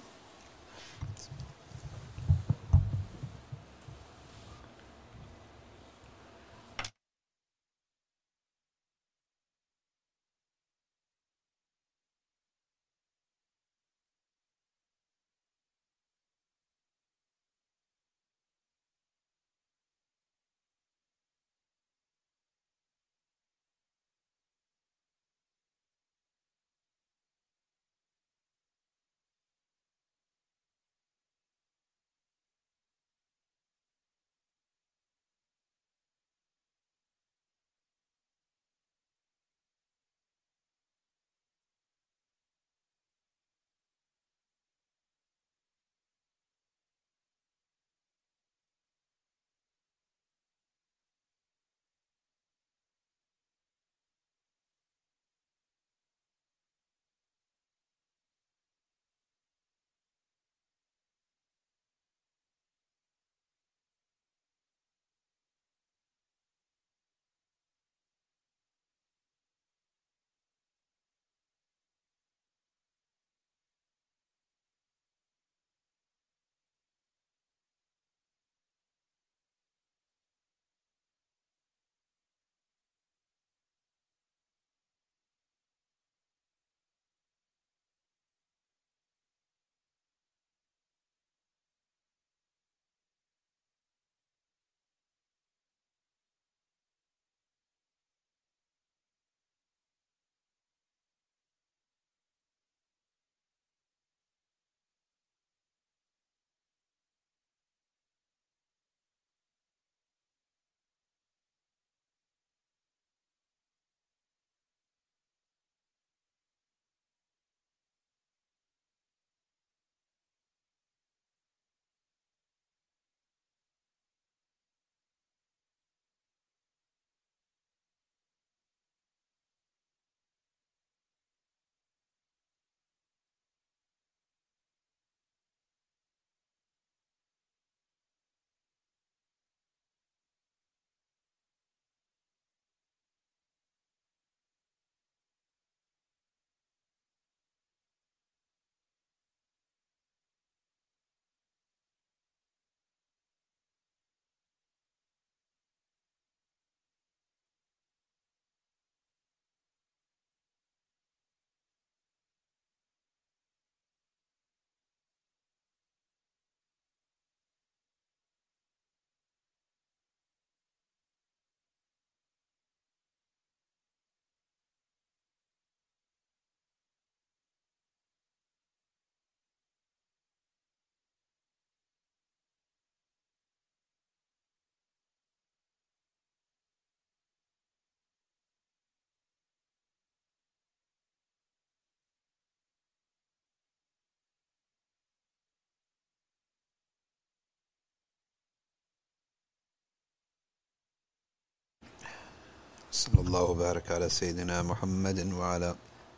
صلى الله وبارك على سيدنا محمد وعلى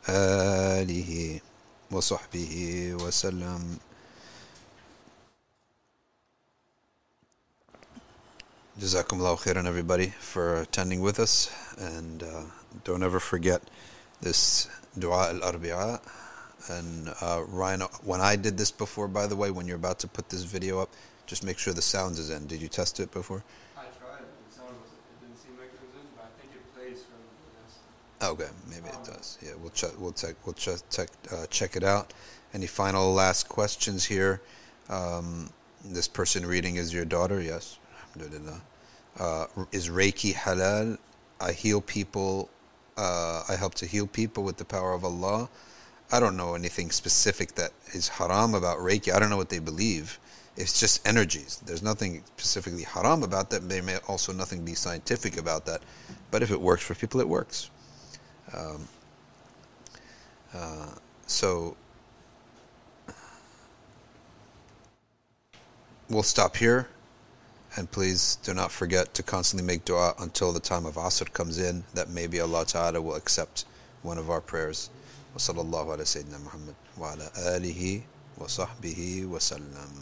آله وصحبه وسلم Jazakumullah khairan everybody for attending with us and uh, don't ever forget this dua al-arbi'a and uh, Ryan when I did this before by the way when you're about to put this video up just make sure the sounds is in did you test it before Okay, maybe it does. Yeah, we'll check. We'll check. We'll check. Check, uh, check it out. Any final last questions here? Um, this person reading is your daughter. Yes. Uh, is Reiki halal? I heal people. Uh, I help to heal people with the power of Allah. I don't know anything specific that is haram about Reiki. I don't know what they believe. It's just energies. There's nothing specifically haram about that. There may also nothing be scientific about that. But if it works for people, it works. Um, uh, so we'll stop here. And please do not forget to constantly make dua until the time of Asr comes in, that maybe Allah Ta'ala will accept one of our prayers. وصلى الله على سيدنا محمد وعلى آله وصحبه وسلم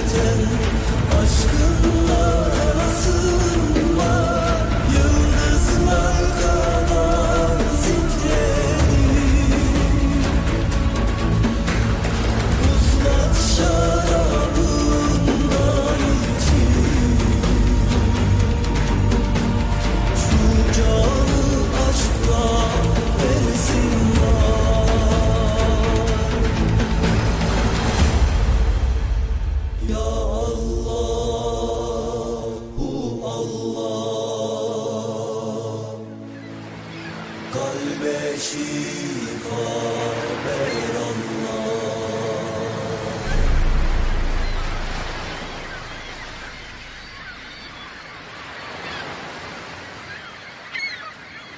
yeter Aşkınla sığınmaz